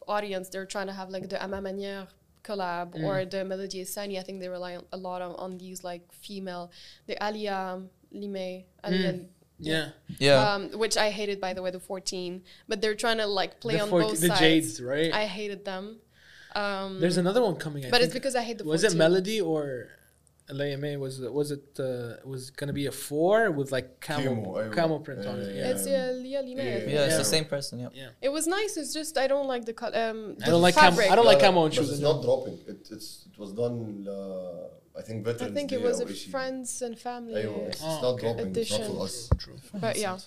audience they're trying to have like the A Ma Maniére collab Mm. or the Melody Ehsani I think they rely on, a lot on, on these like female the Aleali May Aleali Mm. Yeah. yeah um, which I hated by the way the 14 but they're trying to like play the on 40 both the sides Jades, right? I hated them um, There's another one coming. I but it's because I hate the was 14 it Melody or LAMA was was it uh, was gonna be a four with like camel Chemo, camel print on it. Yeah. It's Lia Lime. Yeah. yeah, it's the same person. Yeah. yeah. It was nice. It's just I don't like the color. Um, I don't like camo. I don't like uh, camo on shoes. It's not dropping. It, it's it was done. Uh, I think veterans. I think it was a friends and family. It's, oh, it's not okay. dropping. It's not for us. True. But yeah.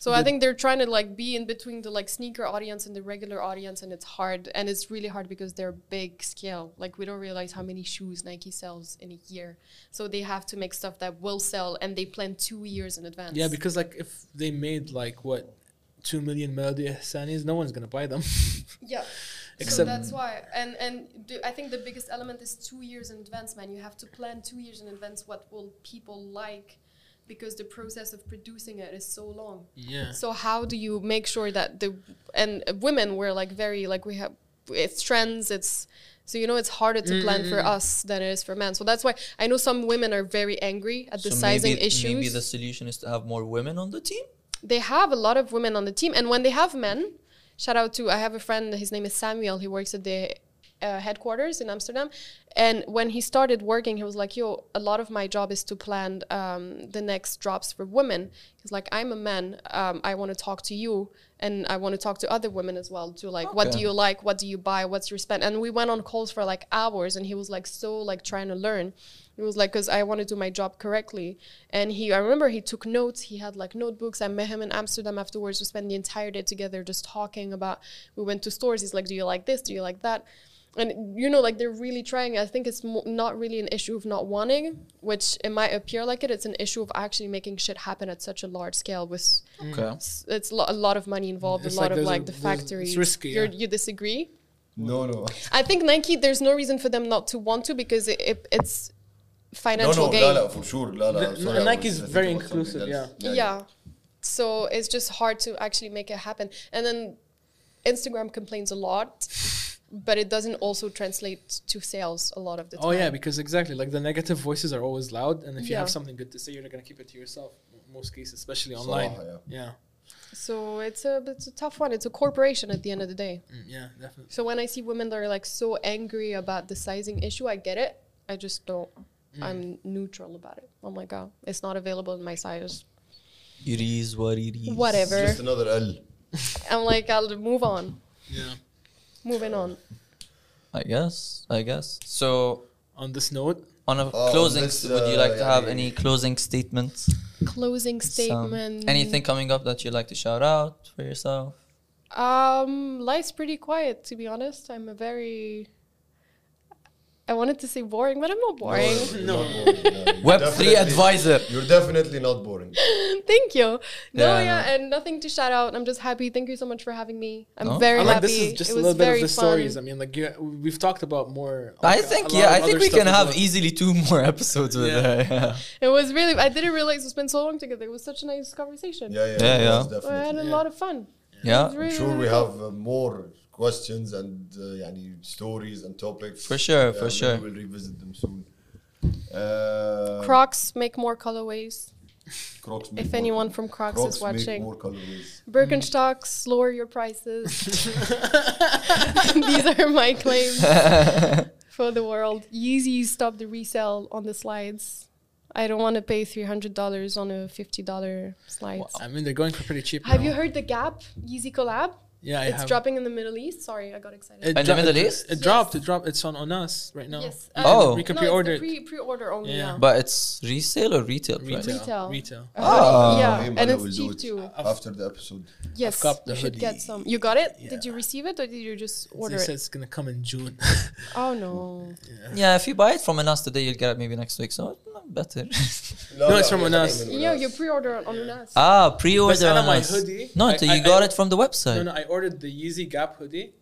So I think they're trying to like be in between the like sneaker audience and the regular audience, and it's hard. And it's really hard because they're big scale. Like we don't realize how many shoes Nike sells in a year. So they have to make stuff that will sell, and they plan two years in advance. Yeah, because like if they made like what two million Melody Ehsanis, no one's gonna buy them. Yeah. so that's why, and and the, I think the biggest element is two years in advance, man. You have to plan two years in advance what will people like, because the process of producing it is so long. yeah. So how do you make sure that the and women were like very like we have it's trends it's so you know it's harder to plan for Mm-hmm. us than it is for men. So that's why I know some women are very angry at the So sizing maybe, issues. maybe the solution is to have more women on the team they have a lot of women on the team, and when they have men, shout out to I have a friend. His name is Samuel. He works at the uh, headquarters in Amsterdam, and when he started working, he was like, "Yo, a lot of my job is to plan um, the next drops for women." He's like, "I'm a man. Um, I want to talk to you, and I want to talk to other women as well. To like, what do you like? What do you buy? What's your spend?" And we went on calls for like hours, and he was like so like trying to learn. He was like, because I want to do my job correctly. And he, I remember he took notes. He had like notebooks. I met him in Amsterdam afterwards. We spent the entire day together just talking about. We went to stores. He's like, do you like this? Do you like that? and you know like they're really trying. I think it's not really an issue of not wanting which it might appear like it. It's an issue of actually making shit happen at such a large scale with okay. it's, it's lo a lot of money involved it's a lot like of like a, the factories. risky, yeah. you disagree? No no. I think nike there's no reason for them not to want to because it, it it's financial no, no, gain. La, la, for sure la, la, sorry, nike is very inclusive yeah. yeah. yeah. So it's just hard to actually make it happen. And then instagram complains a lot but it doesn't also translate to sales a lot of the time. Oh yeah, because exactly like the negative voices are always loud, and if yeah. you have something good to say, you're not gonna keep it to yourself. most cases, especially online. So, uh, yeah. yeah. So it's a it's a tough one. It's a corporation at the end of the day. Mm, yeah, definitely. So when I see women that are like so angry about the sizing issue, I get it. I just don't. Mm. I'm neutral about it. Oh my god, it's not available in my size. It is what it is. Whatever. Just another L. I'm like, I'll move on. Yeah moving on. I guess. I guess. So on this note, on a oh, closing, this, uh, would you uh, like yeah, to have yeah, any yeah. closing statements? Closing statement. Some, anything coming up that you'd like to shout out for yourself? Um, life's pretty quiet, to be honest. I'm a very I wanted to say boring, but I'm not boring. No. Web three advisor. You're definitely not boring. Thank you. No, Yeah, yeah, no. and nothing to shout out. I'm just happy. Thank you so much for having me. I'm No? very I like happy. this is just it a was little bit very of the fun. stories. I mean, like you, we've talked about more. I think yeah, I think we can have well. easily two more episodes with Yeah. her. Yeah. It was really. I didn't realize we spent so long together. It was such a nice conversation. Yeah, yeah, Yeah, it yeah. I had a Yeah. lot of fun. It Yeah, really, I'm sure really we cool. have uh, more questions and uh, يعني stories and topics. For sure, Yeah, for maybe sure. We'll revisit them soon. Uh, Crocs make more colorways. Crocs make If more- anyone from Crocs, Crocs is make watching, more colorways. Birkenstocks lower your prices. These are my claims for the world. Yeezys stop the resale on the slides. I don't want to pay three hundred dollars on a fifty dollar slides. I mean, they're going for pretty cheap. Have now. you heard the Gap Yeezy collab? Yeah, I it's have. dropping in the Middle East. Sorry, I got excited. It In the dro- Middle it- East? It dropped. It dropped. It's on on us right now. yes. You Oh. can- we can no, pre-order it's the pre pre-order only. Yeah. Yeah. but it's resale or retail price? Retail. Retail. Retail. Uh, Ah. yeah, and it's cheap too. After the episode. Yes, got the you should get some. You got it? Yeah. Did you receive it or did you just They order said it? it's gonna come in June. Oh no. Yeah, if you buy it from us today, you'll get it maybe next week. So better. No, it's from Ounass. Yeah, you pre-order it on Ounass. ah, pre-order. But on my hoodie, No, I- you I- got I- it from the website. no, no, I ordered the Yeezy Gap hoodie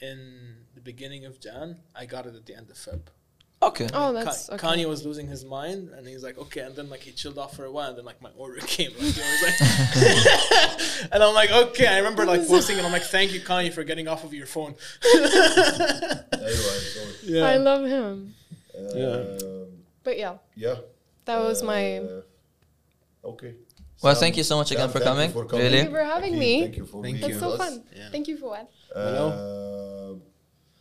in the beginning of Jan. I got it at the end of Feb. Okay. Oh, Ka- that's okay. Kanye was losing his mind, and he's like, okay, and then like he chilled off for a while, and then like my order came, like, he was like and I'm like, okay. I remember like posting, and I'm like, thank you, Kanye, for getting off of your phone. Anyway, Yeah, I love him. Yeah. But yeah, yeah. that was my. Uh, Okay. Well, Sam- thank you so much again for coming. for coming. Really? Thank you for having أكيد, me. Thank you for Thank being That's you. with so fun. Yeah. Thank you, Fuad. آه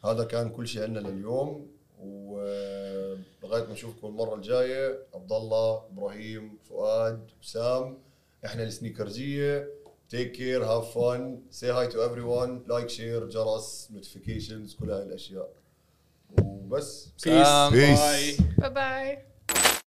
هذا كان كل شيء عندنا لليوم ولغايه ما نشوفكم المره الجايه عبد الله إبراهيم فؤاد وسام إحنا السنيكرزيه تيك كير هاف فن سي هاي تو ايفري ون لايك شير جرس نوتيفيكيشنز كل هاي الاشياء وبس Peace. Um, Peace. Bye. Bye bye.